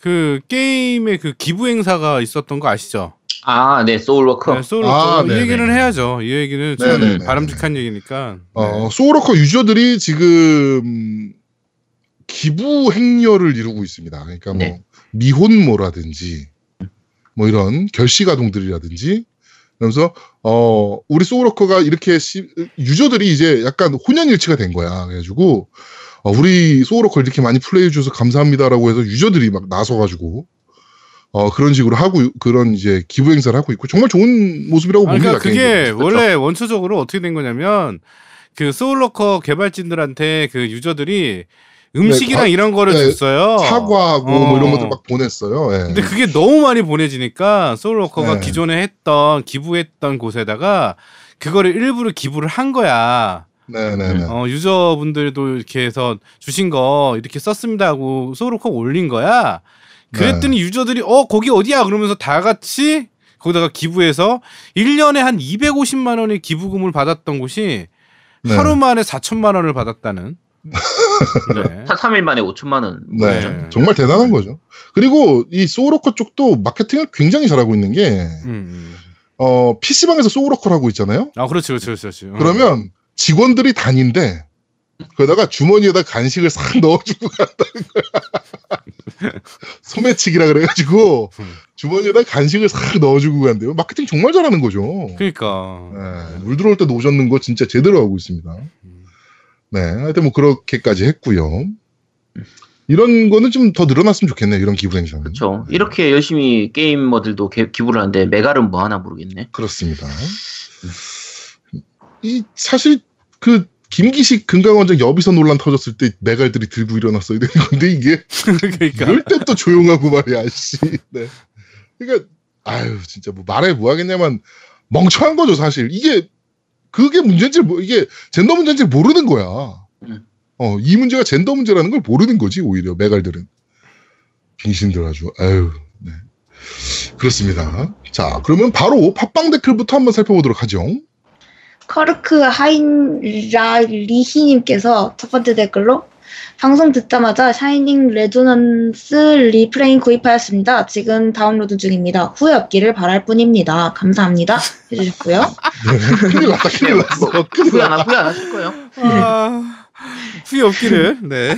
그 게임의 그 기부 행사가 있었던 거 아시죠? 아 네 소울워커 네, 소울 아, 이 네네. 얘기는 해야죠. 이 얘기는 참 네네네. 바람직한 얘기니까. 어, 소울워커 유저들이 지금 기부 행렬을 이루고 있습니다. 그러니까 뭐 네. 미혼모라든지 뭐 이런 결식 아동들이라든지 그러면서 어 우리 소울워커가 이렇게 시- 유저들이 이제 약간 혼연일치가 된 거야. 그래가지고 어, 우리 소울워커 이렇게 많이 플레이해 주셔서 감사합니다라고 해서 유저들이 막 나서가지고 어 그런 식으로 하고 그런 이제 기부 행사를 하고 있고 정말 좋은 모습이라고 아, 봅니다. 그러니까 그게. 원래 원초적으로 어떻게 된 거냐면 그 소울워커 개발진들한테 그 유저들이 음식이랑 과- 이런 거를 네, 줬어요. 사과하고 뭐 이런 어. 것들 막 보냈어요. 예. 근데 그게 너무 많이 보내지니까 소울워커가 네. 기존에 했던 기부했던 곳에다가 그거를 일부러 기부를 한 거야. 네네네. 어, 유저분들도 이렇게 해서 주신 거 이렇게 썼습니다 하고 소울워커 올린 거야. 그랬더니 유저들이 어 거기 어디야 그러면서 다 같이 거기다가 기부해서 1년에 한 250만 원의 기부금을 받았던 곳이 네. 하루 만에 4천만 원을 받았다는. 네. 3일 만에 5천만 원. 네, 네. 정말 대단한 거죠. 그리고 이 소울워커 쪽도 마케팅을 굉장히 잘하고 있는 게, 음, 음. 어, PC방에서 소울워커를 하고 있잖아요? 아 그렇지 그렇지 그렇지. 어. 그러면 직원들이 다닌데, 거기다가 주머니에다 간식을 싹 넣어주고 간다는 거야. 소매치기라 그래가지고, 음. 주머니에다 간식을 싹 넣어주고 간대요. 마케팅 정말 잘하는 거죠. 그러니까. 네, 물 들어올 때 노젓는 거 진짜 제대로 하고 있습니다. 음. 네, 하여튼 뭐 그렇게까지 했고요. 이런 거는 좀 더 늘어났으면 좋겠네요. 이런 기부 행사는. 그렇죠. 이렇게 열심히 게이머들도 개- 기부를 하는데 메갈은 뭐 하나 모르겠네. 그렇습니다. 이 사실 그 김기식 금강원장 여비선 논란 터졌을 때 메갈들이 들고 일어났어야 되는 건데 이게 그러니까. 이럴 때 또 조용하고 말이야, 씨. 네. 그러니까 아유 진짜 뭐 말해 뭐 하겠냐만 멍청한 거죠 사실. 이게 그게 문제인지 뭐 이게 젠더 문제인지 모르는 거야. 음. 어이 문제가 젠더 문제라는 걸 모르는 거지 오히려 메갈들은 빙신들 아주 아유. 네. 그렇습니다. 자 그러면 바로 팟빵 댓글부터 한번 살펴보도록 하죠. 커르크 하인라 리히님께서 첫 번째 댓글로 방송 듣자마자 샤이닝 레조넌스 리프레인 구입하였습니다. 지금 다운로드 중입니다. 후회 없기를 바랄 뿐입니다. 감사합니다. 해주셨고요. 네. 큰일 났다 큰일 났어. 큰일 후회 안, 났다. 하- 후회 안 하실 거예요? 아, 후회 없기를. 네.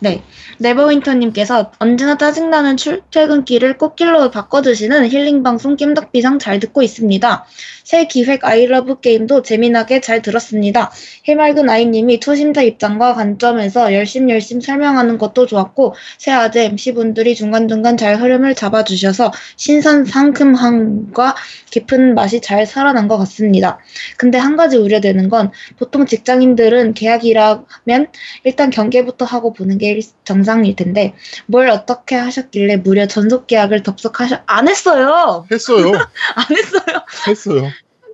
네. 네버윈터님께서 언제나 짜증나는 출퇴근길을 꽃길로 바꿔주시는 힐링방송 겜덕비상 잘 듣고 있습니다. 새 기획 I love 게임도 재미나게 잘 들었습니다. 해맑은 아이님이 초심자 입장과 관점에서 열심 열심 설명하는 것도 좋았고 새 아재 MC분들이 중간중간 잘 흐름을 잡아주셔서 신선 상큼함과 깊은 맛이 잘 살아난 것 같습니다. 근데 한 가지 우려되는 건 보통 직장인들은 계약이라면 일단 경계부터 하고 보는 게 일- 정상일 텐데 뭘 어떻게 하셨길래 무려 전속 계약을 덥석하셔 안 했어요 했어요. 안 했어요 했어요.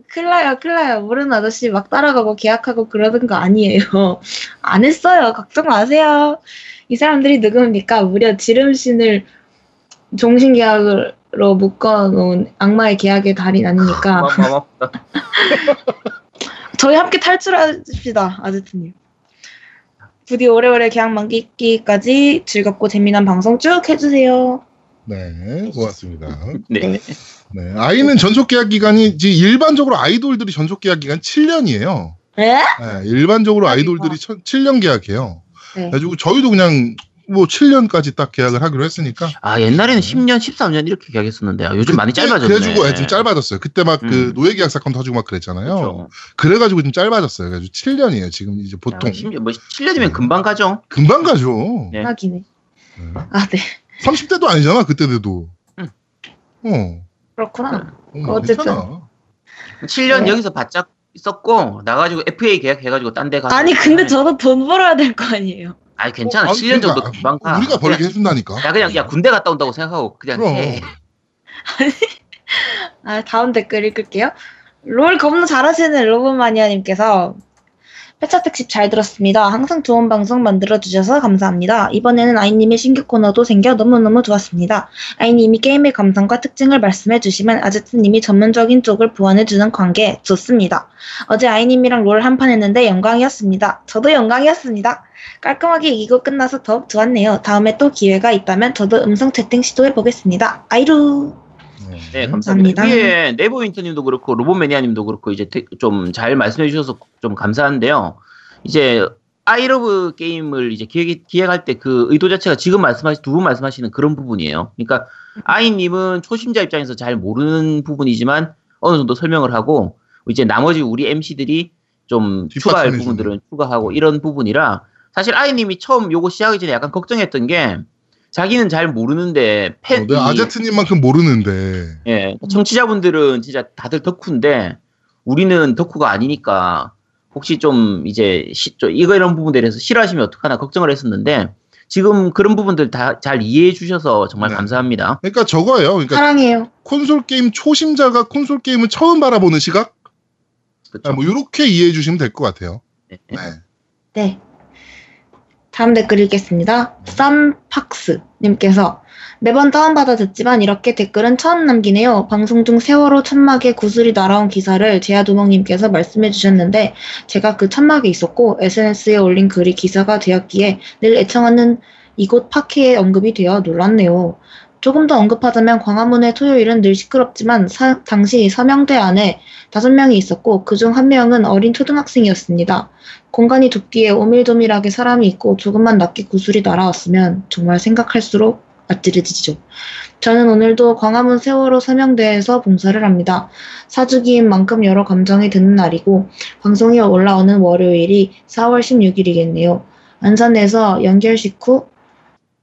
큰일 나요 모르는 아저씨 막 따라가고 계약하고 그러는 거 아니에요 안 했어요 걱정 마세요 이 사람들이 누굽니까 무려 지름신을 종신계약으로 묶어놓은 악마의 계약의 달인 아닙니까 아프다. 저희 함께 탈출합시다, 아제트님. 부디 오래오래 계약 만기까지 즐겁고 재미난 방송 쭉 해주세요. 네, 고맙습니다. 네. 네, 아이는 전속 계약 기간이 이제 일반적으로 아이돌들이 전속 계약 기간 7년이에요. 에? 네, 일반적으로 아이돌들이 7년 계약해요. 네. 그래가지고 저희도 그냥 뭐 7년까지 딱 계약을 하기로 했으니까. 아 옛날에는 10년, 13년 이렇게 계약했었는데 아, 요즘 많이 그때 짧아졌네. 그래가지고 좀 짧아졌어요. 그때 막그 음. 노예 계약 사건 터지고 막 그랬잖아요. 그렇죠. 그래가지고좀 짧아졌어요. 그래가지고 7년이에요. 지금 이제 보통. 야, 10년, 뭐 7년이면 금방 가죠. 금방 가죠. 네. 하기네. 네. 아, 네. 30대도 아니잖아. 그때 돼도. 응. 어. 그렇구나. 어, 어쨌든. 괜찮아. 7년 네. 여기서 바짝 있었고 나가지고 FA 계약해가지고 딴 데 가서 아니, 근데 저도 돈 벌어야 될 거 아니에요. 아니 괜찮아. 어, 아니, 7년 정도 그러니까 금방 가. 우리가 벌게 그냥, 해준다니까. 야 그냥 야 군대 갔다 온다고 생각하고 그냥 그럼. 해. 아, 다음 댓글 읽을게요. 롤 겁나 잘하시는 로봇마니아님께서 패차특집 잘 들었습니다. 항상 좋은 방송 만들어주셔서 감사합니다. 이번에는 아이님의 신규 코너도 생겨 너무너무 좋았습니다. 아이님이 게임의 감상과 특징을 말씀해주시면 아제트님이 전문적인 쪽을 보완해주는 관계 좋습니다. 어제 아이님이랑 롤 한 판 했는데 영광이었습니다. 저도 영광이었습니다. 깔끔하게 이기고 끝나서 더욱 좋았네요. 다음에 또 기회가 있다면 저도 음성 채팅 시도해보겠습니다. 아이루! 네, 감사합니다. 감사합니다. 위에 네버윈터님도 그렇고 로봇매니아님도 그렇고 이제 좀 잘 말씀해 주셔서 좀 감사한데요. 이제 아이러브 게임을 이제 기획, 기획할 때 그 의도 자체가 지금 말씀하신 두 분 말씀하시는 그런 부분이에요. 그러니까 아이님은 초심자 입장에서 잘 모르는 부분이지만 어느 정도 설명을 하고 이제 나머지 우리 MC들이 좀 추가할. 부분들은 추가하고 이런 부분이라 사실 아이님이 처음 요거 시작하기 전에 약간 걱정했던 게 자기는 잘 모르는데 팬 어, 아제트님만큼 모르는데 예, 청취자분들은 진짜 다들 덕후인데 우리는 덕후가 아니니까 혹시 좀 이제 시, 좀 이거 이런 부분들에 대해서 싫어하시면 어떡하나 걱정을 했었는데 지금 그런 부분들 다 잘 이해해 주셔서 정말 네. 감사합니다. 그러니까 저거예요. 그러니까 사랑해요. 콘솔 게임 초심자가 콘솔 게임을 처음 바라보는 시각? 그렇죠? 아, 뭐 이렇게 이해해 주시면 될 것 같아요. 네. 네. 네. 다음 댓글 읽겠습니다. 쌈팍스님께서 매번 다운받아 듣지만 이렇게 댓글은 처음 남기네요. 방송 중 세월호 천막에 구슬이 날아온 기사를 제아두멍님께서 말씀해 주셨는데 제가 그 천막에 있었고 SNS에 올린 글이 기사가 되었기에 늘 애청하는 이곳 파케에 언급이 되어 놀랐네요. 조금 더 언급하자면 광화문의 토요일은 늘 시끄럽지만 사- 당시 서명대 안에 다섯 명이 있었고 그중 한 명은 어린 초등학생이었습니다. 공간이 좁기에 오밀조밀하게 사람이 있고 조금만 낮게 구슬이 날아왔으면 정말 생각할수록 아찔해지죠. 저는 오늘도 광화문 세월호 서명대에서 봉사를 합니다. 사주기인 만큼 여러 감정이 드는 날이고 방송이 올라오는 월요일이 4월 16일이겠네요. 안산에서 연결식 후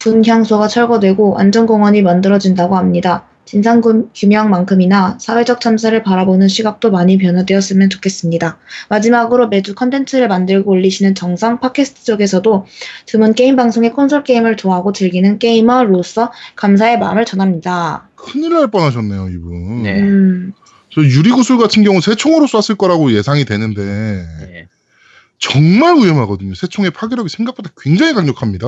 분향소가 철거되고 안전공원이 만들어진다고 합니다. 진상규명만큼이나 사회적 참사를 바라보는 시각도 많이 변화되었으면 좋겠습니다. 마지막으로 매주 컨텐츠를 만들고 올리시는 정상 팟캐스트 쪽에서도 드문 게임 방송의 콘솔 게임을 좋아하고 즐기는 게이머로서 감사의 마음을 전합니다. 큰일 날 뻔하셨네요, 이분. 네. 음, 저 유리구슬 같은 경우 새총으로 쐈을 거라고 예상이 되는데 네. 정말 위험하거든요. 새총의 파괴력이 생각보다 굉장히 강력합니다.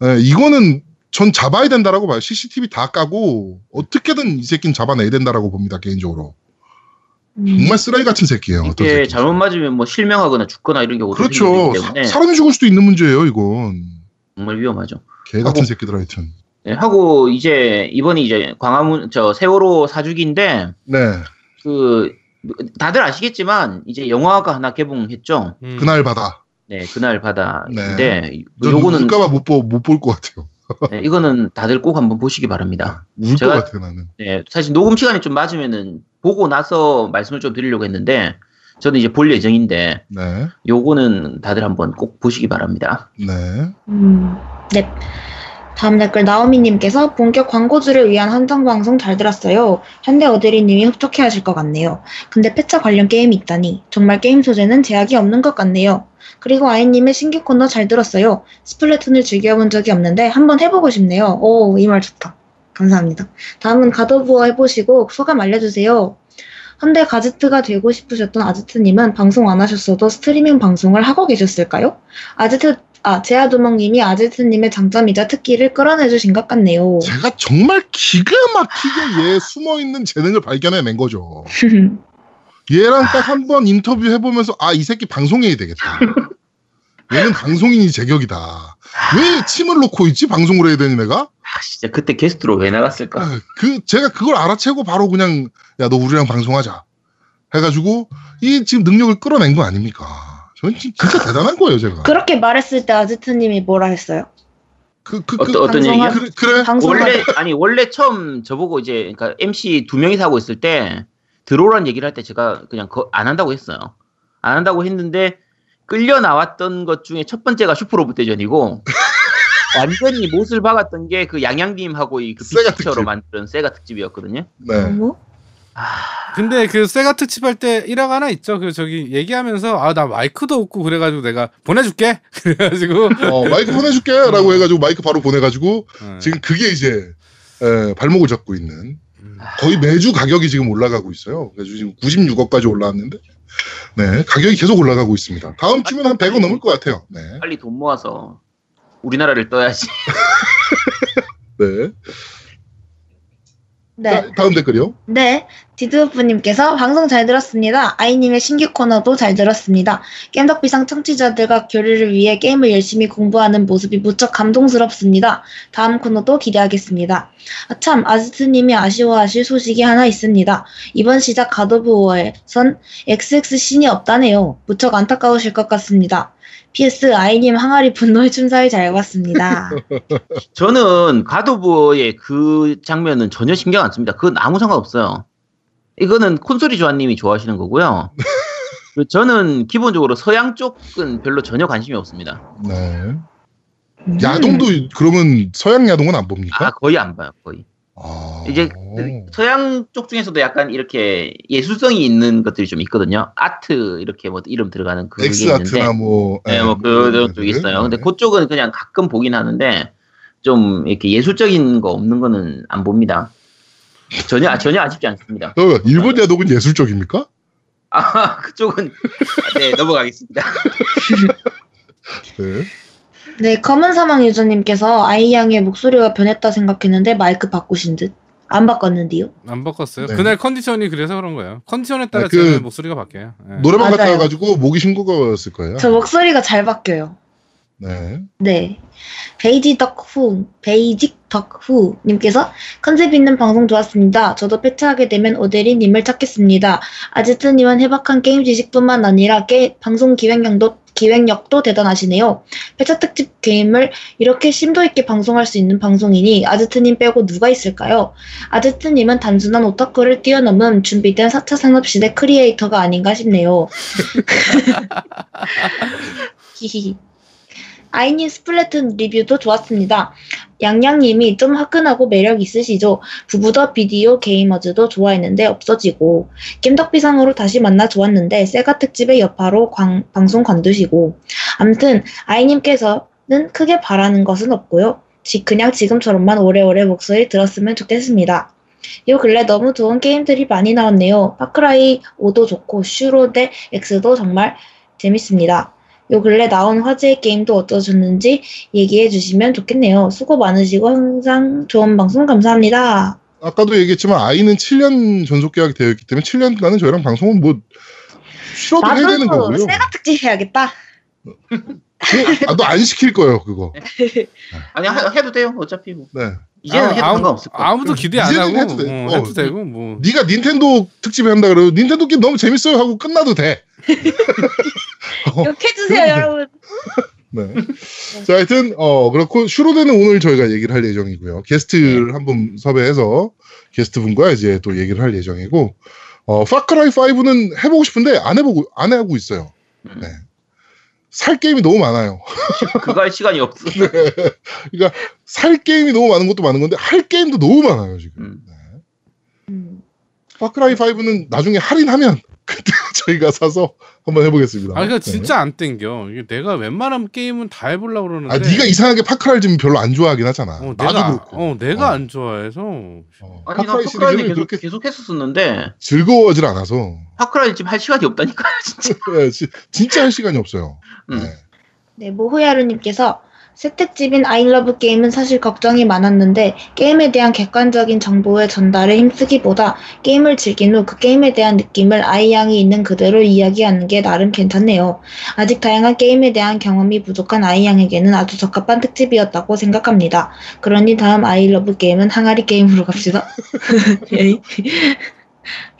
네, 이거는 전 잡아야 된다라고 봐요. CCTV 다 까고 어떻게든 이 새끼는 잡아내야 된다라고 봅니다. 개인적으로. 음. 정말 쓰라기 같은 새끼예요. 이게 새끼. 잘못 맞으면 뭐 실명하거나 죽거나 이런 경우도 그렇죠. 때문에 사람이 죽을 수도 있는 문제예요. 이건 정말 위험하죠. 개 같은 하고- 새끼들 하여튼. 네, 하고 이제 이번이 이제 광화문 저 세월호 사주기인데 네, 그 다들 아시겠지만 이제 영화가 하나 개봉했죠. 음. 그날 바다. 네, 그날 바다인데 네. 저 요거는 울까봐 못볼 것 같아요. 네, 이거는 다들 꼭 한번 보시기 바랍니다. 울것 제가- 같아요 나는. 네, 사실 녹음 시간이 좀 맞으면은 보고 나서 말씀을 좀 드리려고 했는데 저는 이제 볼 예정인데 네, 요거는 다들 한번 꼭 보시기 바랍니다. 네. 음, 네. 다음 댓글 나오미님께서 본격 광고주를 위한 한정 방송 잘 들었어요. 현대 어드리님이 흡족해 하실 것 같네요. 근데 패차 관련 게임이 있다니 정말 게임 소재는 제약이 없는 것 같네요. 그리고 아이님의 신규 코너 잘 들었어요. 스플래툰을 즐겨본 적이 없는데 한번 해보고 싶네요. 오, 이 말 좋다. 감사합니다. 다음은 가도부어 해보시고 소감 알려주세요. 현대 가제트가 되고 싶으셨던 아제트님은 방송 안 하셨어도 스트리밍 방송을 하고 계셨을까요? 아제트 아, 제아두멍님이 아제트님의 장점이자 특기를 끌어내주신 것 같네요. 제가 정말 기가 막히게 얘 숨어 있는 재능을 발견해낸 거죠. 얘랑 딱 한 번 인터뷰 해보면서 아 이 새끼 방송인이 되겠다. 얘는 방송인이 제격이다. 왜 침을 놓고 있지 방송을 해야 되니 내가? 아, 진짜 그때 게스트로 왜 나갔을까? 아, 그 제가 그걸 알아채고 바로 그냥 야 너 우리랑 방송하자 해가지고 이 지금 능력을 끌어낸 거 아닙니까? 저는 진- 진짜 대단한 거예요 제가. 그렇게 말했을 때 아제트님이 뭐라 했어요? 그 그 그 어떤 방송할- 얘기요? 그래, 원래 아니 원래 처음 저보고 이제 그러니까 MC 두 명이서 하고 있을 때 들어오란 얘기를 할 때 제가 그냥 거- 안 한다고 했어요. 안 한다고 했는데 끌려 나왔던 것 중에 첫 번째가 슈퍼로봇 대전이고 완전히 못을 박았던 게 그 양양님하고 이그 특집. 만든 세가 특집이었거든요. 네. 어 머? 근데 그 세가 특집 할 때 일화가 하나 있죠. 그 저기 얘기하면서 아 나 마이크도 없고 그래가지고 내가 보내줄게. 그래가지고 어 마이크 보내줄게라고 해가지고 마이크 바로 보내가지고 어, 지금 그게 이제 에, 발목을 잡고 있는 음. 거의 매주 가격이 지금 올라가고 있어요. 그래서 지금 96억까지 올라왔는데 네 가격이 계속 올라가고 있습니다. 다음 주면 한 100원 넘을 것 같아요. 네. 빨리 돈 모아서 우리나라를 떠야지. 네. 네. 자, 다음 댓글이요. 네. 디드우프님께서 방송 잘 들었습니다. 아이님의 신규 코너도 잘 들었습니다. 겜덕비상 청취자들과 교류를 위해 게임을 열심히 공부하는 모습이 무척 감동스럽습니다. 다음 코너도 기대하겠습니다. 아 참, 아지트님이 아쉬워하실 소식이 하나 있습니다. 이번 시작 가도브워에선 XX 씬이 없다네요. 무척 안타까우실 것 같습니다. PS 아이님 항아리 분노의 춤사위 잘 봤습니다. 저는 가도부의 그 장면은 전혀 신경 안 씁니다. 그건 아무 상관없어요. 이거는 콘솔이 조아님이 좋아하시는 거고요. 그 저는 기본적으로 서양 쪽은 별로 전혀 관심이 없습니다. 네. 야동도 그러면 서양 야동은 안 봅니까? 아 거의 안 봐요 거의. 아. 이제 그 서양 쪽 중에서도 약간 이렇게 예술성이 있는 것들이 좀 있거든요. 아트 이렇게 뭐 이름 들어가는 그게 엑스아트나 있는데, 뭐 네, 뭐 그런 쪽 있어요. 근데 그쪽은 그냥 가끔 보긴 하는데 좀 이렇게 예술적인 거 없는 거는 안 봅니다. 전혀 아, 전혀 아쉽지 않습니다. 어, 일본 야동은 예술적입니까? 아 그쪽은 네 넘어가겠습니다. 네. 네, 검은 사망 유저님께서 아이 양의 목소리가 변했다 생각했는데 마이크 바꾸신 듯. 안 바꿨는데요. 안 바꿨어요. 네. 그날 컨디션이 그래서 그런 거예요. 컨디션에 따라 아, 그제 목소리가 바뀌어요. 네. 노래방 갔다. 와가지고 목이 쉰거였을 거예요. 저 목소리가 잘 바뀌어요. 네. 네. 베이지 덕후, 베이직 덕후 님께서 컨셉 있는 방송 좋았습니다. 저도 폐차하게 되면 오데리 님을 찾겠습니다. 아지트 님은 해박한 게임 지식뿐만 아니라 게, 방송 기획력도 기획력도 대단하시네요. 폐차 특집 게임을 이렇게 심도 있게 방송할 수 있는 방송인이 아지트님 빼고 누가 있을까요? 아지트님은 단순한 오타쿠를 뛰어넘은 준비된 4차 산업시대 크리에이터가 아닌가 싶네요. 히히히. 아이님 스플래툰 리뷰도 좋았습니다. 양양님이 좀 화끈하고 매력 있으시죠? 부부더 비디오 게이머즈도 좋아했는데 없어지고 겜덕비상으로 다시 만나 좋았는데 세가 특집의 여파로 광- 방송 관두시고 암튼 아이님께서는 크게 바라는 것은 없고요. 지- 그냥 지금처럼만 오래오래 목소리 들었으면 좋겠습니다. 요 근래 너무 좋은 게임들이 많이 나왔네요. 파크라이 5도 좋고 슈로 대 X도 정말 재밌습니다. 요 근래 나온 화제의 게임도 어떠셨는지 얘기해 주시면 좋겠네요. 수고 많으시고 항상 좋은 방송 감사합니다. 아까도 얘기했지만 아이는 7년 전속 계약이 되어 있기 때문에 7년간은 저희랑 방송은 뭐 싫어도 해야 되는 거고요. 세가 특집 해야겠다. 아, 너안 시킬 거예요, 그거. 아니 하- 해도 돼요. 어차피 뭐 네. 이제는 해도 아무, 상관없을 거예요. 아무도 기대 안 하고 해도 돼. 어, 어, 해도 되고 뭐 네가 닌텐도 특집에 한다 그러고 닌텐도 게임 너무 재밌어요 하고 끝나도 돼. 어, 욕해주세요, 여러분. 네. 자, 하여튼 어 그렇고 슈로데는 오늘 저희가 얘기를 할 예정이고요. 게스트를 한 분 섭외해서 게스트 분과 이제 또 얘기를 할 예정이고 어 파크라이 5는 해보고 싶은데 안 해보고 안 하고 있어요. 음. 네. 살 게임이 너무 많아요. 그거 할 시간이 없어. 그러니까 살 게임이 너무 많은 것도 많은 건데 할 게임도 너무 많아요 지금. 음. 네. 음. 파크라이 5는 나중에 할인하면 그때 저희가 사서 한번 해보겠습니다. 아 그러니까 네. 진짜 안 땡겨. 이게 내가 웬만하면 게임은 다 해보려고 그러는데 아 네가 이상하게 파크라이를 좀 별로 안 좋아하긴 하잖아. 어, 나도 내가 그렇고. 어, 내가 어. 안 좋아해서 어, 아니 나 파크라이 파크라이 계속 그렇게 계속 했었었는데 즐거워하질 않아서 파크라이 지금 할 시간이 없다니까요, 진짜. 네, 지- 진짜 할 시간이 없어요. 음. 네. 네, 모호야루님께서 새특집인 I love 게임은 사실 걱정이 많았는데 게임에 대한 객관적인 정보의 전달에 힘쓰기보다 게임을 즐긴 후 그 게임에 대한 느낌을 아이양이 있는 그대로 이야기하는 게 나름 괜찮네요. 아직 다양한 게임에 대한 경험이 부족한 아이양에게는 아주 적합한 특집이었다고 생각합니다. 그러니 다음 I love 게임은 항아리 게임으로 갑시다.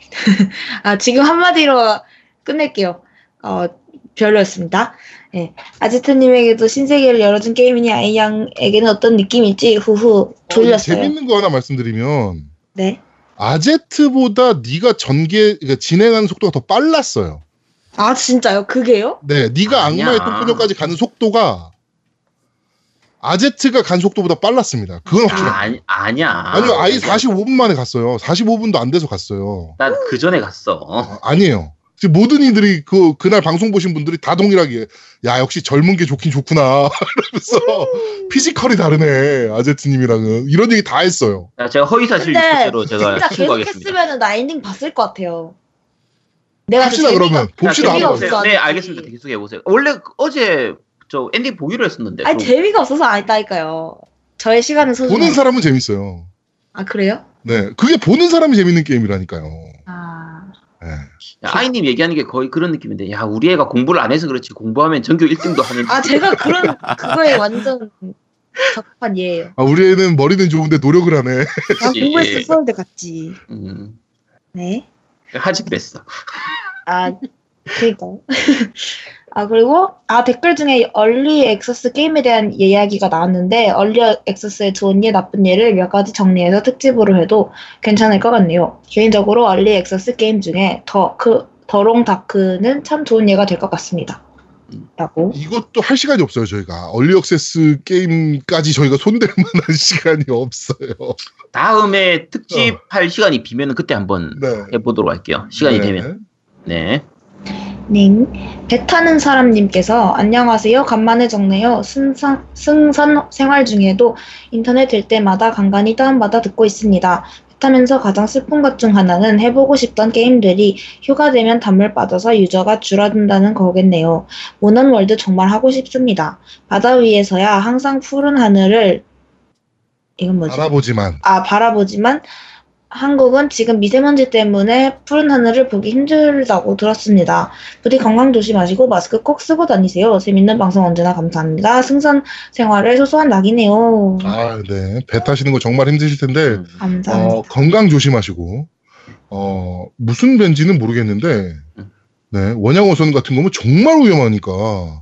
아, 지금 한마디로 끝낼게요. 어, 별로였습니다. 예. 아지트님에게도 신세계를 열어준 게임이니 아이양에게는 어떤 느낌일지 후후 어, 졸렸어요. 재밌는 거 하나 말씀드리면 네. 아제트보다 네가 전개 그러니까 진행하는 속도가 더 빨랐어요. 아 진짜요? 그게요? 네, 네가 아니야. 악마의 똥포녀까지 가는 속도가 아제트가 간 속도보다 빨랐습니다. 그건 확실해. 아, 아니 아니야. 아니요, 아이 45분 만에 갔어요. 45분도 안 돼서 갔어요. 난 그 전에 갔어. 아, 아니에요. 지금 모든 이들이 그 그날 방송 보신 분들이 다 동일하게 야 역시 젊은 게 좋긴 좋구나 이러면서 피지컬이 다르네 아제트님이랑은 이런 얘기 다 했어요. 야, 제가 허위사실 근데 유포죄로 제가 진짜 계속 신고하겠습니다. 했으면은 나 엔딩 봤을 것 같아요. 내가 합시다 재미가- 그러면 봅시다 한번. 네. 알겠습니다. 계속해 보세요. 원래 그- 어제 저 엔딩 보기로 했었는데. 아니 그럼- 재미가 없어서 안 했다니까요. 저의 시간은 소중해. 보는 사람은 재밌어요. 아 그래요? 네, 그게 보는 사람이 재밌는 게임이라니까요. 아 네. 야, 아이님 얘기하는 게 거의 그런 느낌인데, 야, 우리 애가 공부를 안 해서 그렇지, 공부하면 전교 1등도 하는. 아 제가 그런 그거에 완전 적합한 예예요. 아 우리 애는 머리는 좋은데 노력을 하네. 난 예, 공부했어 예. 서울대 갔지. 음, 네. 하지 그랬어. 아, 그니까요. 아, 그리고, 아, 댓글 중에 얼리 액세스 게임에 대한 이야기가 나왔는데, 얼리 액세스의 좋은 예, 나쁜 예를 몇 가지 정리해서 특집으로 해도 괜찮을 것 같네요. 개인적으로 얼리 액세스 게임 중에 더, 그, 더롱 다크는 참 좋은 예가 될 것 같습니다. 라고. 이것도 할 시간이 없어요, 저희가. 얼리 액세스 게임까지 저희가 손댈 만한 시간이 없어요. 다음에 특집 할 시간이 비면 그때 한번 네. 해보도록 할게요. 시간이 네. 되면. 네. 님, 배 타는 사람님께서 안녕하세요. 간만에 적네요. 승선, 승선 생활 중에도 인터넷 될 때마다 간간히 다운받아 듣고 있습니다. 배 타면서 가장 슬픈 것 중 하나는 해보고 싶던 게임들이 휴가 되면 단물 빠져서 유저가 줄어든다는 거겠네요. 몬헌 월드 정말 하고 싶습니다. 바다 위에서야 항상 푸른 하늘을 이건 뭐지? 알아보지만. 아, 바라보지만 한국은 지금 미세먼지 때문에 푸른 하늘을 보기 힘들다고 들었습니다. 부디 건강 조심하시고 마스크 꼭 쓰고 다니세요. 재밌는 방송 언제나 감사합니다. 승선 생활의 소소한 낙이네요. 아, 네. 배 타시는 거 정말 힘드실 텐데, 음. 감사합니다. 어, 건강 조심하시고, 어, 무슨 벤지는 모르겠는데, 네, 원양어선 같은 거면 정말 위험하니까,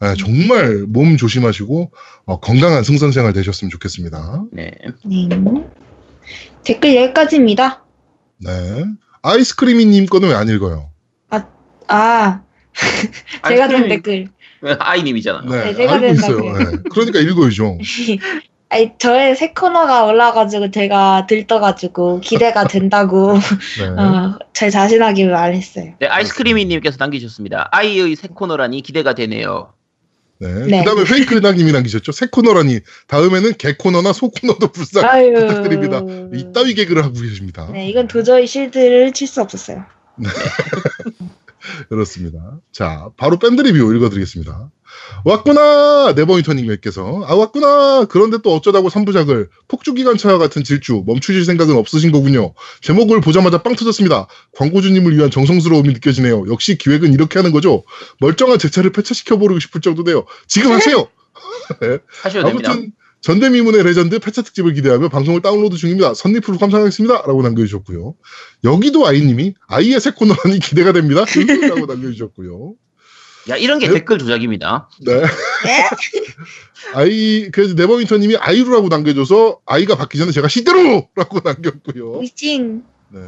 네, 정말 몸 조심하시고, 어, 건강한 승선 생활 되셨으면 좋겠습니다. 네. 네. 댓글 여기까지입니다. 네. 아이스크림이님 거는 왜 안 읽어요? 아, 제가 된 댓글. 아이님이잖아요. 네, 네, 제가 있어요. 된다고요. 네. 그러니까 읽어야죠. 아니, 저의 새 코너가 올라가지고 제가 들떠가지고 기대가 된다고 네. 어, 제 자신에게 말했어요. 네, 아이스크림이님께서 남기셨습니다. 아이의 새 코너라니 기대가 되네요. 네. 네. 그 다음에 페이크 은하님이 남기셨죠. 새 코너라니. 다음에는 개 코너나 소 코너도 불쌍. 아유. 부탁드립니다. 이따위 개그를 하고 계십니다. 네, 이건 도저히 실드를 칠 수 없었어요. 그렇습니다. 자, 바로 밴드 리뷰 읽어드리겠습니다. 왔구나! 네버윈터님께서. 아, 왔구나! 그런데 또 어쩌다고 3부작을 폭주기관차와 같은 질주, 멈추실 생각은 없으신 거군요. 제목을 보자마자 빵 터졌습니다. 광고주님을 위한 정성스러움이 느껴지네요. 역시 기획은 이렇게 하는 거죠. 멀쩡한 제 차를 폐차시켜버리고 싶을 정도네요. 지금 하세요! 하셔도 됩니다. 전대미문의 레전드 패차 특집을 기대하며 방송을 다운로드 중입니다. 선리플 후 감상하겠습니다. 라고 남겨주셨고요. 여기도 아이님이 아이의 새 코너라니 기대가 됩니다. 라고 남겨주셨고요. 야, 이런 게 네. 댓글 조작입니다. 네. 아이, 그래서 네버윈터님이 아이루라고 남겨줘서 아이가 받기 전에 제가 시대로 라고 남겼고요. 미팅. 네.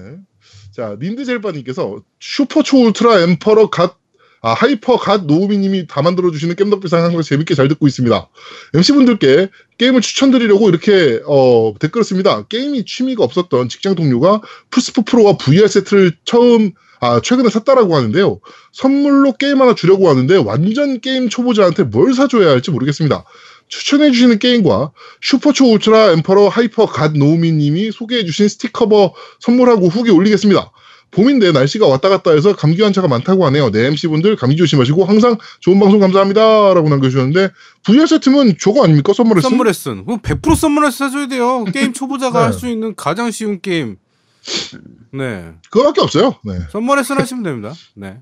자, 닌드젤바님께서 슈퍼 초 울트라 emperor god, 아, hyper god 노우미님이 다 만들어주시는 겜덕비상 항상 재밌게 잘 듣고 있습니다. MC분들께 게임을 추천드리려고 이렇게, 어, 댓글을 씁니다. 게임이 취미가 없었던 직장 동료가 플스4 프로와 VR 세트를 처음, 아, 최근에 샀다라고 하는데요. 선물로 게임 하나 주려고 하는데 완전 게임 초보자한테 뭘 사줘야 할지 모르겠습니다. 추천해주시는 게임과 슈퍼초 울트라 emperor hyper god 노우미님이 소개해주신 스티커버 선물하고 후기 올리겠습니다. 봄인데 날씨가 왔다 갔다 해서 감기 환자가 많다고 하네요. 네, MC분들 감기 조심하시고 항상 좋은 방송 감사합니다. 라고 남겨주셨는데 VR 세트면 저거 아닙니까? 선물했어? Summer Lesson. 그럼 100% Summer Lesson 사줘야 돼요. 게임 초보자가 네. 할수 있는 가장 쉬운 게임. 네. 그거밖에 없어요. 네. Summer Lesson 하시면 됩니다. 네.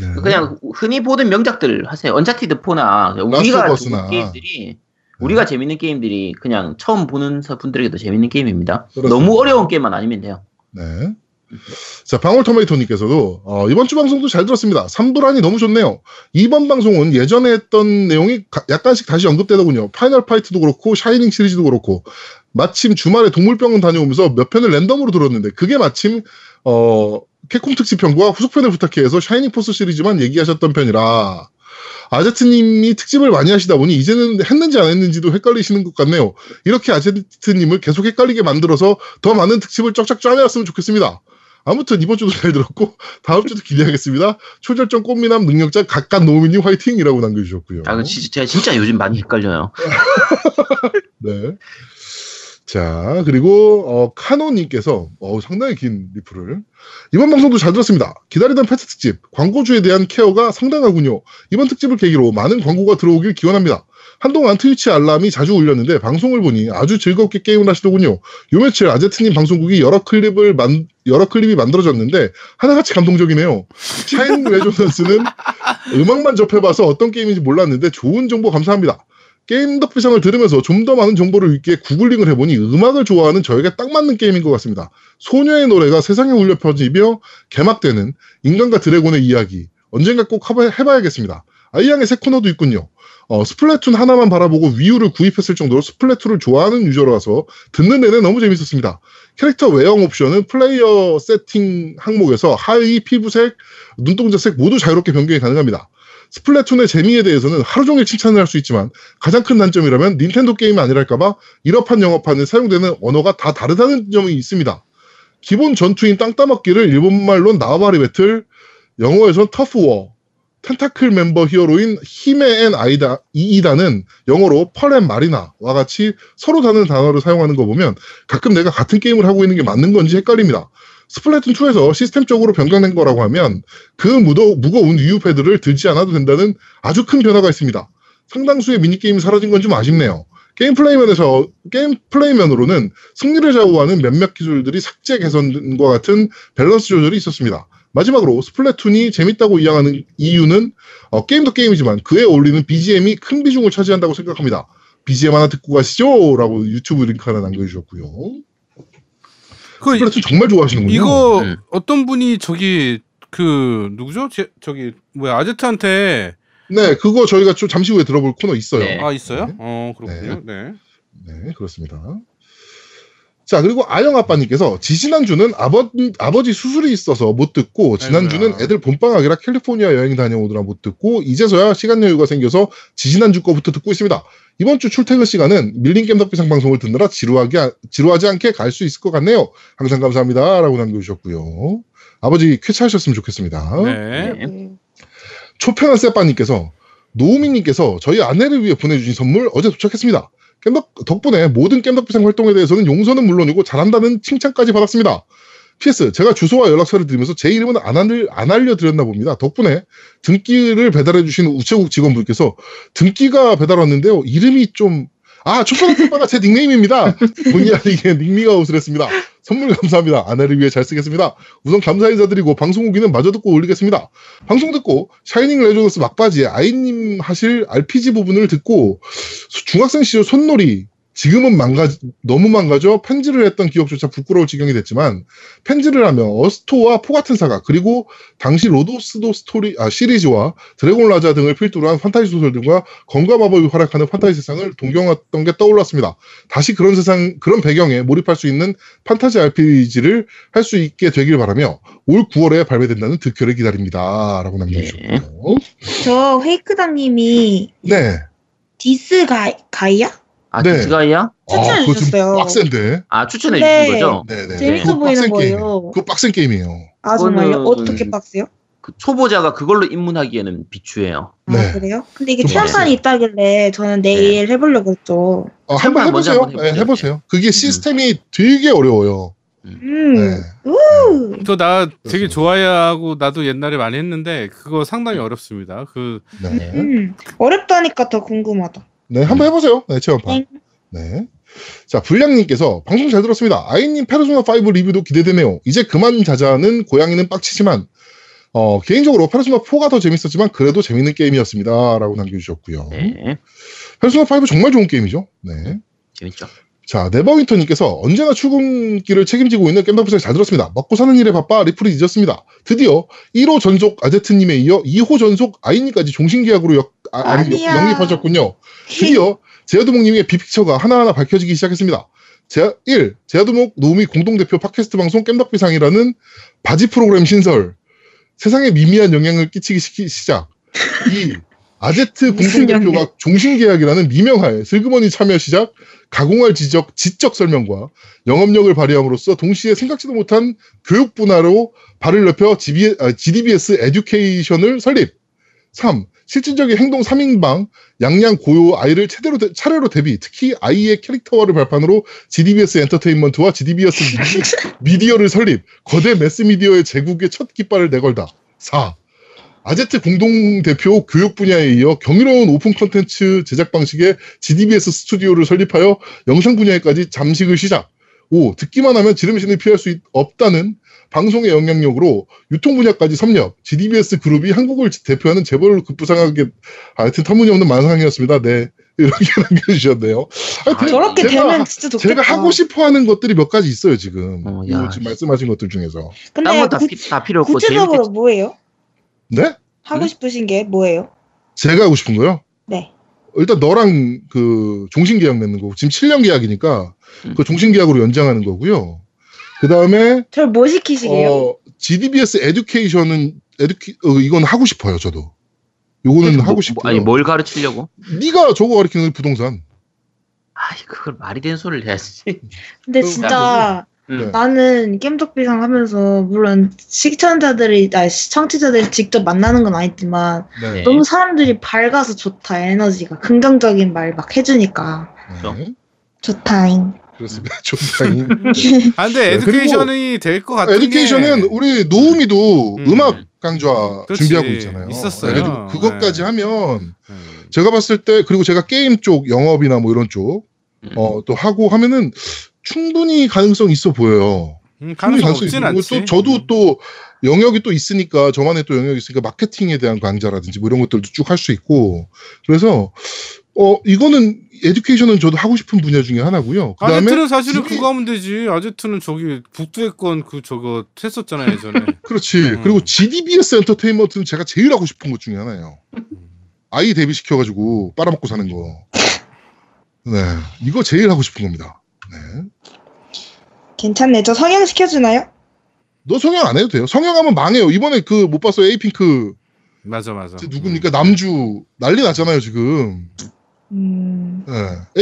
네. 그냥 흔히 보던 명작들 하세요. 언차티드 4나 우리가. 게임들이 우리가 재밌는 게임들이 그냥 처음 보는 사- 분들에게도 재밌는 게임입니다. 그렇습니다. 너무 어려운 게임만 아니면 돼요. 네. 자, 방울토마토님께서도 어, 이번 주 방송도 잘 들었습니다. 3부란이 너무 좋네요. 이번 방송은 예전에 했던 내용이 가- 약간씩 다시 언급되더군요. 파이널 파이트도 그렇고 샤이닝 시리즈도 그렇고 마침 주말에 동물병원 다녀오면서 몇 편을 랜덤으로 들었는데 그게 마침 어, 캡콤 특집 편과 후속편을 부탁해서 샤이닝 포스 시리즈만 얘기하셨던 편이라 아제트님이 특집을 많이 하시다 보니 이제는 했는지 안 했는지도 헷갈리시는 것 같네요. 이렇게 아제트님을 계속 헷갈리게 만들어서 더 많은 특집을 쫙쫙 짜내왔으면 좋겠습니다. 아무튼 이번 주도 잘 들었고 다음 주도 기대하겠습니다. 초절정 꽃미남 능력자 각각 노미님 화이팅이라고 남겨주셨고요. 아, 그 진짜, 제가 진짜 요즘 많이 헷갈려요. 네. 자 그리고 어, 카노님께서 어, 상당히 긴 리플을 이번 방송도 잘 들었습니다. 기다리던 패트 특집 광고주에 대한 케어가 상당하군요. 이번 특집을 계기로 많은 광고가 들어오길 기원합니다. 한동안 트위치 알람이 자주 울렸는데 방송을 보니 아주 즐겁게 게임을 하시더군요. 요 며칠 아제트님 방송국이 여러 클립을 만, 여러 클립이 만들어졌는데 하나같이 감동적이네요. 샤이닝 레조넌스는 음악만 접해봐서 어떤 게임인지 몰랐는데 좋은 정보 감사합니다. 겜덕비상을 들으면서 좀 더 많은 정보를 읽기에 구글링을 해보니 음악을 좋아하는 저에게 딱 맞는 게임인 것 같습니다. 소녀의 노래가 세상에 울려 퍼지며 개막되는 인간과 드래곤의 이야기, 언젠가 꼭 해봐- 해봐야겠습니다. 아이양의 새 코너도 있군요. 어, 스플래툰 하나만 바라보고 Wii U를 구입했을 정도로 스플래툰을 좋아하는 유저라서 듣는 내내 너무 재밌었습니다. 캐릭터 외형 옵션은 플레이어 세팅 항목에서 하의, 피부색, 눈동자색 모두 자유롭게 변경이 가능합니다. 스플래툰의 재미에 대해서는 하루 종일 칭찬을 할 수 있지만 가장 큰 단점이라면 닌텐도 게임이 아니랄까봐 일어판 영어판에 사용되는 언어가 다 다르다는 점이 있습니다. 기본 전투인 땅 따먹기를 일본말로 나와바리 배틀, 영어에선 Turf War, 텐타클 멤버 히어로인 히메 and 아이다, 이이다는 영어로 펄 and 마리나와 같이 서로 다른 단어를 사용하는 거 보면 가끔 내가 같은 게임을 하고 있는 게 맞는 건지 헷갈립니다. 스플래툰 2에서 시스템적으로 변경된 거라고 하면 그 무더, 무거운 Wii U 패드를 들지 않아도 된다는 아주 큰 변화가 있습니다. 상당수의 미니게임이 사라진 건 좀 아쉽네요. 게임 플레이면에서, 게임 플레이면으로는 승리를 좌우하는 몇몇 기술들이 삭제 개선과 같은 밸런스 조절이 있었습니다. 마지막으로 스플래툰이 재밌다고 찬양하는 이유는 어, 게임도 게임이지만 그에 어울리는 BGM이 큰 비중을 차지한다고 생각합니다. BGM 하나 듣고 가시죠! 라고 유튜브 링크 하나 남겨주셨고요. 그 스플래툰 정말 좋아하시는군요. 이거 음. 어떤 분이 저기 그 누구죠? 제, 저기 뭐야 아제트한테 네, 그거 저희가 좀 잠시 후에 들어볼 코너 있어요. 네. 아 있어요? 네. 어 그렇군요. 네. 네, 그렇습니다. 자, 그리고 아영 아빠님께서 지지난주는 아버, 아버지 수술이 있어서 못 듣고, 지난주는. 애들 봄방학이라 캘리포니아 여행 다녀오느라 못 듣고, 이제서야 시간 여유가 생겨서 지지난주 거부터 듣고 있습니다. 이번 주 출퇴근 시간은 밀린 겜 덕비상 방송을 듣느라 지루하게, 아- 지루하지 않게 갈 수 있을 것 같네요. 항상 감사합니다. 라고 남겨주셨고요. 아버지 쾌차하셨으면 좋겠습니다. 네. 네. 초평한 세빠님께서 노우미님께서 저희 아내를 위해 보내주신 선물 어제 도착했습니다. 겜덕 덕분에 모든 겜덕비상 활동에 대해서는 용서는 물론이고 잘한다는 칭찬까지 받았습니다. PS 제가 주소와 연락처를 드리면서 제 이름은 안, 알, 안 알려드렸나 봅니다. 덕분에 등기를 배달해주신 우체국 직원분께서 등기가 배달 왔는데요. 이름이 좀 아, 초평한 세빠가 제 닉네임입니다. 본의 아니게 닉미가 우슬했습니다. 선물 감사합니다. 아내를 위해 잘 쓰겠습니다. 우선 감사 인사드리고 방송 후기는 마저 듣고 올리겠습니다. 방송 듣고 샤이닝 레저너스 막바지에 아이님 하실 RPG 부분을 듣고 수- 중학생 시절 손놀이 지금은 망가 너무 망가져 펜지를 했던 기억조차 부끄러울 지경이 됐지만 펜지를 하며 어스토와 포가튼 사가 그리고 당시 로도스도 스토리 아, 시리즈와 드래곤 라자 등을 필두로 한 판타지 소설들과 검과 마법이 활약하는 판타지 세상을 동경했던 게 떠올랐습니다. 다시 그런 세상 그런 배경에 몰입할 수 있는 판타지 RPG를 할 수 있게 되길 바라며 올 9월에 발매된다는 드퀘를 기다립니다라고 남겨주셨고요. 저 페이크당님이 네. 디스 가이, 가이아? 아, 네. 디스가이아? 추천해 주셨어요. 빡센데. 아, 추천해 네. 주신 거죠? 네네. 재밌어 그거 보이는 빡센 거예요. 그거 빡센 게임이에요. 아 정말요? 그거는- 어떻게 빡세요? 그 초보자가 그걸로 입문하기에는 비추해요. 네. 아 그래요? 근데 이게 좀 체험판이 있다길래 저는 내일 해보려고 했죠. 어, 한번 해보세요. 한번 네, 해보세요. 해보세요. 그게 시스템이 되게 어려워요. 음. 네. 우. 저나 되게. 좋아하고 나도 옛날에 많이 했는데 그거 상당히 어렵습니다. 그 네. 음. 어렵다니까 더 궁금하다. 네, 한번 해보세요. 네, 체험판. 네. 네. 자, 불량님께서 방송 잘 들었습니다. 아이님 페르소나5 리뷰도 기대되네요. 이제 그만 자자는 고양이는 빡치지만, 어, 개인적으로 페르소나4가 더 재밌었지만, 그래도 재밌는 게임이었습니다. 라고 남겨주셨고요. 네. 페르소나5 정말 좋은 게임이죠. 네. 재밌죠. 자, 네버윈터님께서 언제나 출근길을 책임지고 있는 겜덕부스를 잘 들었습니다. 먹고 사는 일에 바빠 리플이 늦었습니다. 드디어 1호 전속 아제트님에 이어 2호 전속 아이님까지 종신계약으로 역, 아, 아니야. 영입하셨군요. 드디어 제아두목님의 빅픽처가 하나하나 밝혀지기 시작했습니다. 제아, 1. 제아두목 노우미 공동대표 팟캐스트 방송 겜덕비상이라는 바지 프로그램 신설. 세상에 미미한 영향을 끼치기 시키, 시작. 2. 아제트 공동대표가 종신계약이라는 미명하에 슬그머니 참여 시작. 가공할 지적, 지적 설명과 영업력을 발휘함으로써 동시에 생각지도 못한 교육 분야로 발을 넓혀 GB, 아, GDBS 에듀케이션을 설립. 3. 실질적인 행동 3인방, 양양 고요 아이를 차례로, 대- 차례로 데뷔, 특히 아이의 캐릭터화를 발판으로 GDBS 엔터테인먼트와 GDBS 미디, 어를 설립, 거대 매스미디어의 제국의 첫 깃발을 내걸다. 4. 아제트 공동대표 교육 분야에 이어 경이로운 오픈 컨텐츠 제작 방식의 GDBS 스튜디오를 설립하여 영상 분야에까지 잠식을 시작. 5. 듣기만 하면 지름신을 피할 수 있- 없다는 방송의 영향력으로 유통 분야까지 섭렵. GDBS 그룹이 한국을 대표하는 재벌 급부상하게 하여튼 터무니없는 망상이었습니다. 네. 이렇게 남겨주셨네요. 하여튼 저렇게 제가, 되면 진짜 좋겠다. 제가 하고 싶어 하는 것들이 몇 가지 있어요, 지금. 어, 야. 지금 말씀하신 것들 중에서. 근데 다 구, 필요 없고 구체적으로 재밌게 뭐예요? 네? 하고 응? 싶으신 게 뭐예요? 제가 하고 싶은 거요? 네. 일단 너랑 그 종신 계약 맺는 거고 지금 7년 계약이니까 음. 그 종신 계약으로 연장하는 거고요. 그 다음에 저를 뭐 시키시게요? 어, GDBS 에듀케이션은 에듀케 어, 이건 하고 싶어요 저도. 요거는 뭐, 하고 뭐, 싶고요. 아니 뭘 가르치려고? 네가 저거 가르치는 부동산. 아이 그걸 말이 되는 소리를 해야지. 근데 그- 진짜 음. 네. 나는 겜덕비상 하면서 물론 시청자들이 아 시청자들이 직접 만나는 건 아니지만 네. 네. 너무 사람들이 밝아서 좋다 에너지가 긍정적인 말 막 해주니까 네. 좋다잉. 그렇습니다. 좋다잉. 아 근데 네, 에듀케이션이 될 것 같은 에듀케이션은 게 우리 노우미도 음. 음. 악 강좌 그렇지. 준비하고 있잖아요. 있었어요. 그래가지고 그것까지 네. 하면 음. 제가 봤을 때 그리고 제가 게임 쪽 영업이나 뭐 이런 쪽 음. 어, 또 하고 하면은 충분히 가능성 있어 보여요. 음, 충분히 가능성 없진 않지. 또 저도 음. 또 영역이 또 있으니까 저만의 또 영역이 있으니까 마케팅에 대한 강좌라든지 뭐 이런 것들도 쭉 할 수 있고 그래서 어 이거는 에듀케이션은 저도 하고 싶은 분야 중에 하나고요. 그다음에 아제트는 사실은 지금- 그거 하면 되지. 아제트는 저기 북두의권 그 저거 했었잖아요 예전에. 그렇지. 음. 그리고 GDBS 엔터테인먼트는 제가 제일 하고 싶은 것 중에 하나예요. 아이 데뷔 시켜가지고 빨아먹고 사는 거. 네, 이거 제일 하고 싶은 겁니다. 네. 괜찮네. 저 성형 시켜주나요? 너 성형 안 해도 돼요. 성형하면 망해요. 이번에 그 못 봤어요. 에이핑크 맞아 맞아. 쟤 누굽니까? 남주 난리 났잖아요 지금. 음. 네.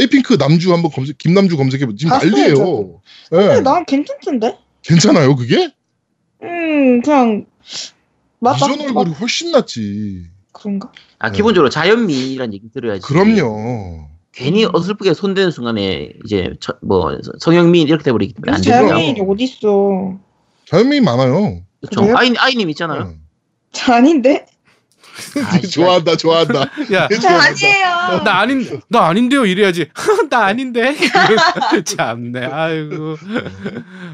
에이핑크 남주 한번 검색, 김남주 검색해 보 지금 난리예요. 근데 네. 난 괜찮던데? 괜찮아요 그게? 음, 그냥 맞 이전 얼굴이 훨씬 낫지. 그런가? 아 네. 기본적으로 자연미인이라는 얘기 들어야지. 그럼요. 괜히 어설프게 손대는 순간에 이제 저- 뭐 성형미인 이렇게 돼버리기 때문에 안 그렇죠. 되죠. 자연인이 어딨어? 자연미인 많아요. 그렇죠. 아이 아이님 있잖아요. 네. 저 아닌데? 아, 좋아한다 좋아한다. 야. 저 아니에요. 나 아닌 나 아닌데요 이래야지 나 아닌데 참네 아이고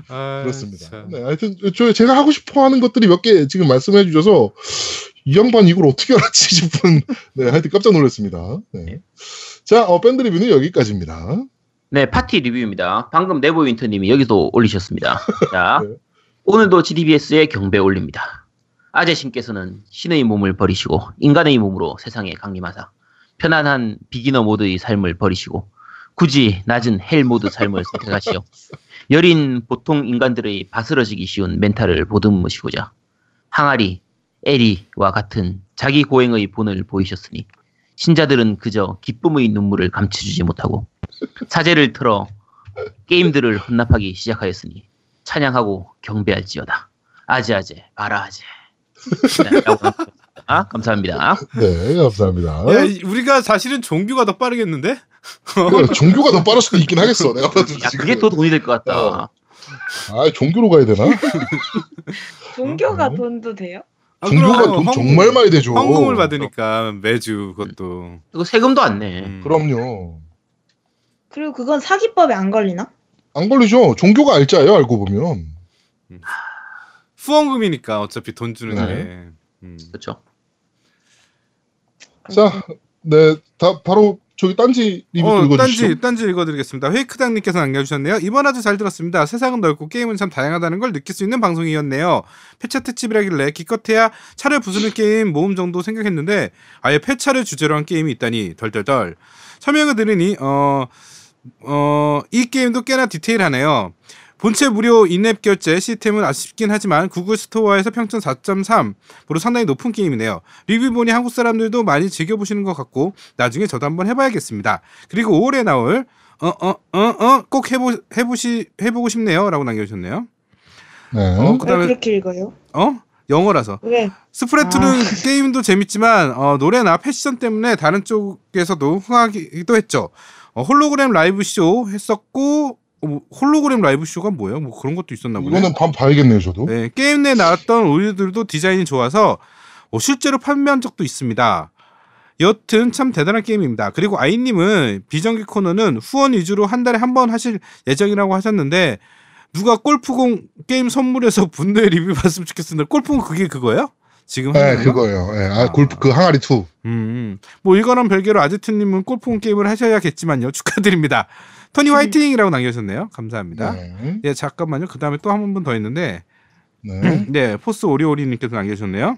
아, 그렇습니다. 참. 네, 하여튼 저 제가 하고 싶어하는 것들이 몇 개 지금 말씀해 주셔서 이 양반 이걸 어떻게 알았지 싶은 네 하여튼 깜짝 놀랐습니다. 네. 자 어, 밴드 리뷰는 여기까지입니다. 네, 팟티 리뷰입니다. 방금 네버윈터님이 여기도 올리셨습니다. 자, 네. 오늘도 GDBS에 경배 올립니다. 아재 신께서는 신의 몸을 버리시고 인간의 몸으로 세상에 강림하사 편안한 beginner 모드의 삶을 버리시고 굳이 낮은 hell mode 삶을 선택하시어 여린 보통 인간들의 바스러지기 쉬운 멘탈을 보듬으시고자 항아리, 에리와 같은 자기 고행의 본을 보이셨으니 신자들은 그저 기쁨의 눈물을 감춰주지 못하고 사재를 털어 게임들을 헌납하기 시작하였으니 찬양하고 경배할지어다. 아재아재 바라아재. 네. 아, 감사합니다. 네 감사합니다. 야, 이- 우리가 사실은 종교가 더 빠르겠는데 그래, 종교가 더 빠를 수도 있긴 하겠어. 내가 봐도 야, 지금. 그게 더 돈이 될 것 같다. 어. 아 종교로 가야 되나? 종교가 어? 돈도 돼요? 아, 종교가 돈 헌금- 정말 많이 되죠. 헌금을 받으니까 매주 그것도 이거 세금도 안 내. 음. 그럼요. 그리고 그건 사기법에 안 걸리나? 안 걸리죠. 종교가 알짜예요. 알고 보면. 후원금이니까 어차피 돈 주는 네. 게 음. 그렇죠. 자, 네, 다 바로 저기 딴지 리뷰 또 어, 읽어주시죠. 딴지 딴지 읽어드리겠습니다. 회이크당님께서 남겨주셨네요. 이번 화도 잘 들었습니다. 세상은 넓고 게임은 참 다양하다는 걸 느낄 수 있는 방송이었네요. 폐차 특집이라길래 기껏해야 차를 부수는 게임 모음 정도 생각했는데 아예 폐차를 주제로 한 게임이 있다니 덜덜덜. 설명을 들으니 어, 어, 이 게임도 꽤나 디테일하네요. 본체 무료 인앱 결제 시스템은 아쉽긴 하지만 구글 스토어에서 평점 4.3으로 상당히 높은 게임이네요. 리뷰 보니 한국 사람들도 많이 즐겨보시는 것 같고 나중에 저도 한번 해봐야겠습니다. 그리고 5월에 나올 어 어 어 어 꼭 해보 해보시 해보고 싶네요라고 남겨주셨네요. 네. 어, 왜 그다음에 그렇게 읽어요? 어 영어라서 왜? 스프레투는 게임도 재밌지만 어, 노래나 패션 때문에 다른 쪽에서도 흥하기도 했죠. 어, 홀로그램 라이브 쇼 했었고 어, 뭐, 홀로그램 라이브 쇼가 뭐예요? 뭐 그런 것도 있었나 보네. 이거는 한번 봐야겠네요, 저도. 네, 게임 내 나왔던 의류들도 디자인이 좋아서 어, 실제로 판매한 적도 있습니다. 여튼 참 대단한 게임입니다. 그리고 아이님은 비정규 코너는 후원 위주로 한 달에 한 번 하실 예정이라고 하셨는데 누가 골프공 게임 선물해서 분노의 리뷰 봤으면 좋겠습니다. 골프공 그게 그거예요? 지금 네? 그거예요. 네, 아, 골프 그 항아리 2. 음, 음. 뭐 이거랑 별개로 아제트님은 골프공 게임을 하셔야겠지만요. 축하드립니다. 토니 화이팅이라고 남겨주셨네요. 감사합니다. 네. 예, 잠깐만요. 그 다음에 또 한 분 더 있는데 네. 네, 포스 오리오리님께서 남겨주셨네요.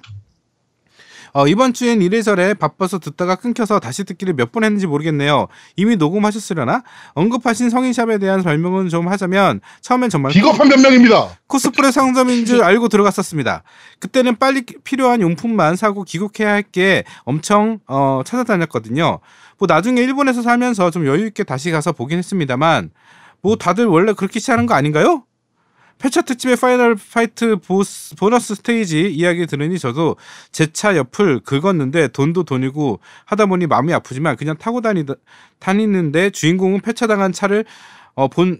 어, 이번 주엔 이래저래 바빠서 듣다가 끊겨서 다시 듣기를 몇 번 했는지 모르겠네요. 이미 녹음하셨으려나? 언급하신 성인샵에 대한 설명은 좀 하자면 처음엔 정말 비겁한 변명입니다. 코스프레 상점인 줄 알고 들어갔었습니다. 그때는 빨리 필요한 용품만 사고 귀국해야 할 게 엄청 어, 찾아다녔거든요. 뭐 나중에 일본에서 살면서 좀 여유 있게 다시 가서 보긴 했습니다만 뭐 다들 원래 그렇게 시작하는 거 아닌가요? 폐차 특집의 파이널 파이트 보스, 보너스 스테이지 이야기 들으니 저도 제 차 옆을 긁었는데 돈도 돈이고 하다 보니 마음이 아프지만 그냥 타고 다니다, 다니는데 주인공은 폐차당한 차를 어, 본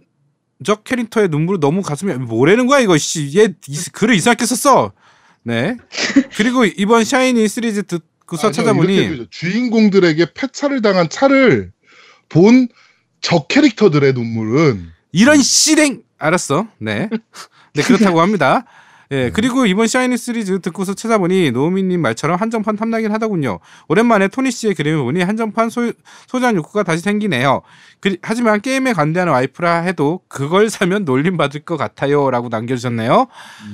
적 캐릭터의 눈물을 너무 가슴에 뭐라는 거야 이거 씨 얘 글을 이상하게 썼어. 네. 그리고 이번 샤이니 시리즈 듣 고서 아니요, 찾아보니. 주인공들에게 폐차를 당한 차를 본적 캐릭터들의 눈물은 이런 씨랭 알았어. 네. 네 그렇다고 합니다. 예 그리고 이번 샤이니 시리즈 듣고서 찾아보니 노우미님 말처럼 한정판 탐나긴 하더군요. 오랜만에 토니 씨의 그림을 보니 한정판 소, 소장 욕구가 다시 생기네요. 그, 하지만 게임에 관대하는 와이프라 해도 그걸 사면 놀림 받을 것 같아요 라고 남겨주셨네요.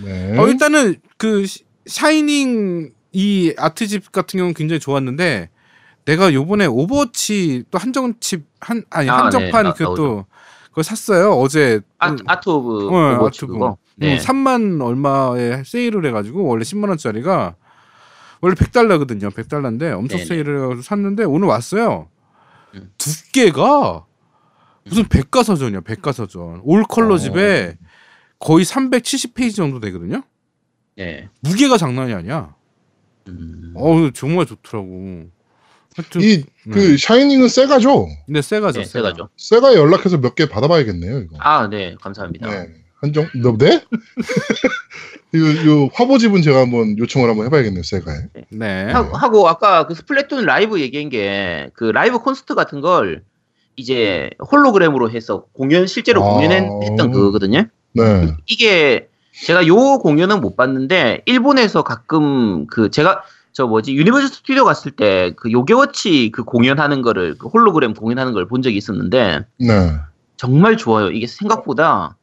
네. 어, 일단은 그 시- 샤이닝 이 art집 같은 경우는 굉장히 좋았는데 내가 요번에 오버워치 또 한정칩 한 아니 아, 한정판 네, 나- 그것도 그걸 샀어요 어제 아, 음, Art of 어, 오버워치 아트 그거. 음, 네. 3만 얼마에 세일을 해가지고 원래 10만 원짜리가 원래 100달러거든요 100달러인데 엄청 네네. 세일을 해가지고 샀는데 오늘 왔어요 음. 두께가 무슨 백과사전이야 백과사전 올 컬러 어. 집에 거의 370페이지 정도 되거든요 네. 무게가 장난이 아니야. 음. 어우 정말 좋더라고. 하여튼 이그 샤이닝은 세가죠. 근데 세가죠. 네, 세가. 세가죠. 세가에 연락해서 몇 개 받아봐야겠네요. 이거. 아, 네, 감사합니다. 네. 한정, 너, 네? 이, 요 화보집은 제가 한번 요청을 한번 해봐야겠네요. 세가에. 네. 하- 하고 아까 그 스플래툰 라이브 얘기한 게 그 라이브 콘서트 같은 걸 이제 홀로그램으로 해서 공연 실제로 아. 공연했던 그거거든요. 네. 이게 제가 요 공연은 못 봤는데 일본에서 가끔 그 제가 저 뭐지 유니버설 스튜디오 갔을 때 그 요괴워치 그 공연하는 거를 그 홀로그램 공연하는 걸 본 적이 있었는데 네. 정말 좋아요. 이게 생각보다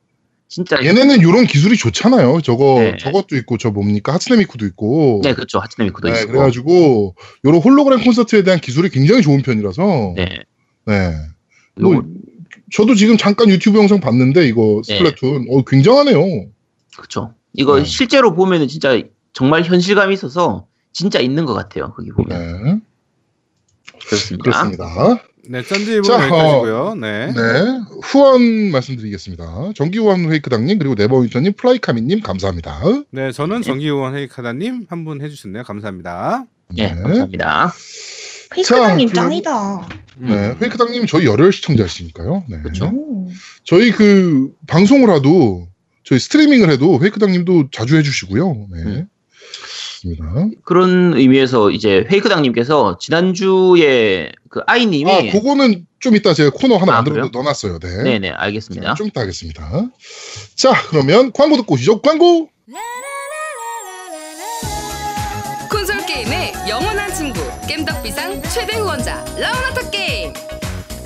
진짜 얘네는 이런 기술이 좋잖아요. 저거, 네. 저것도 있고, 저 뭡니까? 하츠네 미쿠도 있고. 네 그렇죠 하츠네 미쿠도 네, 있고 그래가지고, 요런 홀로그램 콘서트에 대한 기술이 굉장히 좋은 편이라서. 네 네. 뭐, 저도 지금 잠깐 유튜브 영상 봤는데, 이거 네. 스플래툰. 어, 굉장하네요. 그렇죠. 이거 네. 실제로 보면은 진짜 정말 현실감이 있어서 진짜 있는 것 같아요. 거기 보면 네. 그렇습니다. 그렇습니다. 네, 자, 여기까지고요. 네. 네. 후원 말씀드리겠습니다. 정기 후원 회이크당님, 그리고 네버윈터님, 플라이카미님, 감사합니다. 네, 저는 네. 정기후원 헤이카다님 한 분 해주셨네요. 감사합니다. 네, 감사합니다. 페이크당님 자, 그럼- 짱이다. 음. 네. 회이크당님, 저희 열혈 시청자시니까요. 네. 그렇죠. 오. 저희 그, 방송을 하도, 저희 스트리밍을 해도 회이크당님도 자주 해주시고요. 네. 음. 그렇습니다. 그런 의미에서 이제 페이크당님께서 지난주에 그 아이님이 아, 그거는 좀 이따 제가 코너 하나 아, 만들어 그래요? 넣어놨어요. 네. 네네 알겠습니다. 자, 좀 이따 하겠습니다. 자, 그러면 광고 듣고 오시죠. 광고! 콘솔 게임의 영원한 친구 겜덕비상 최대 후원자 라운하터 게임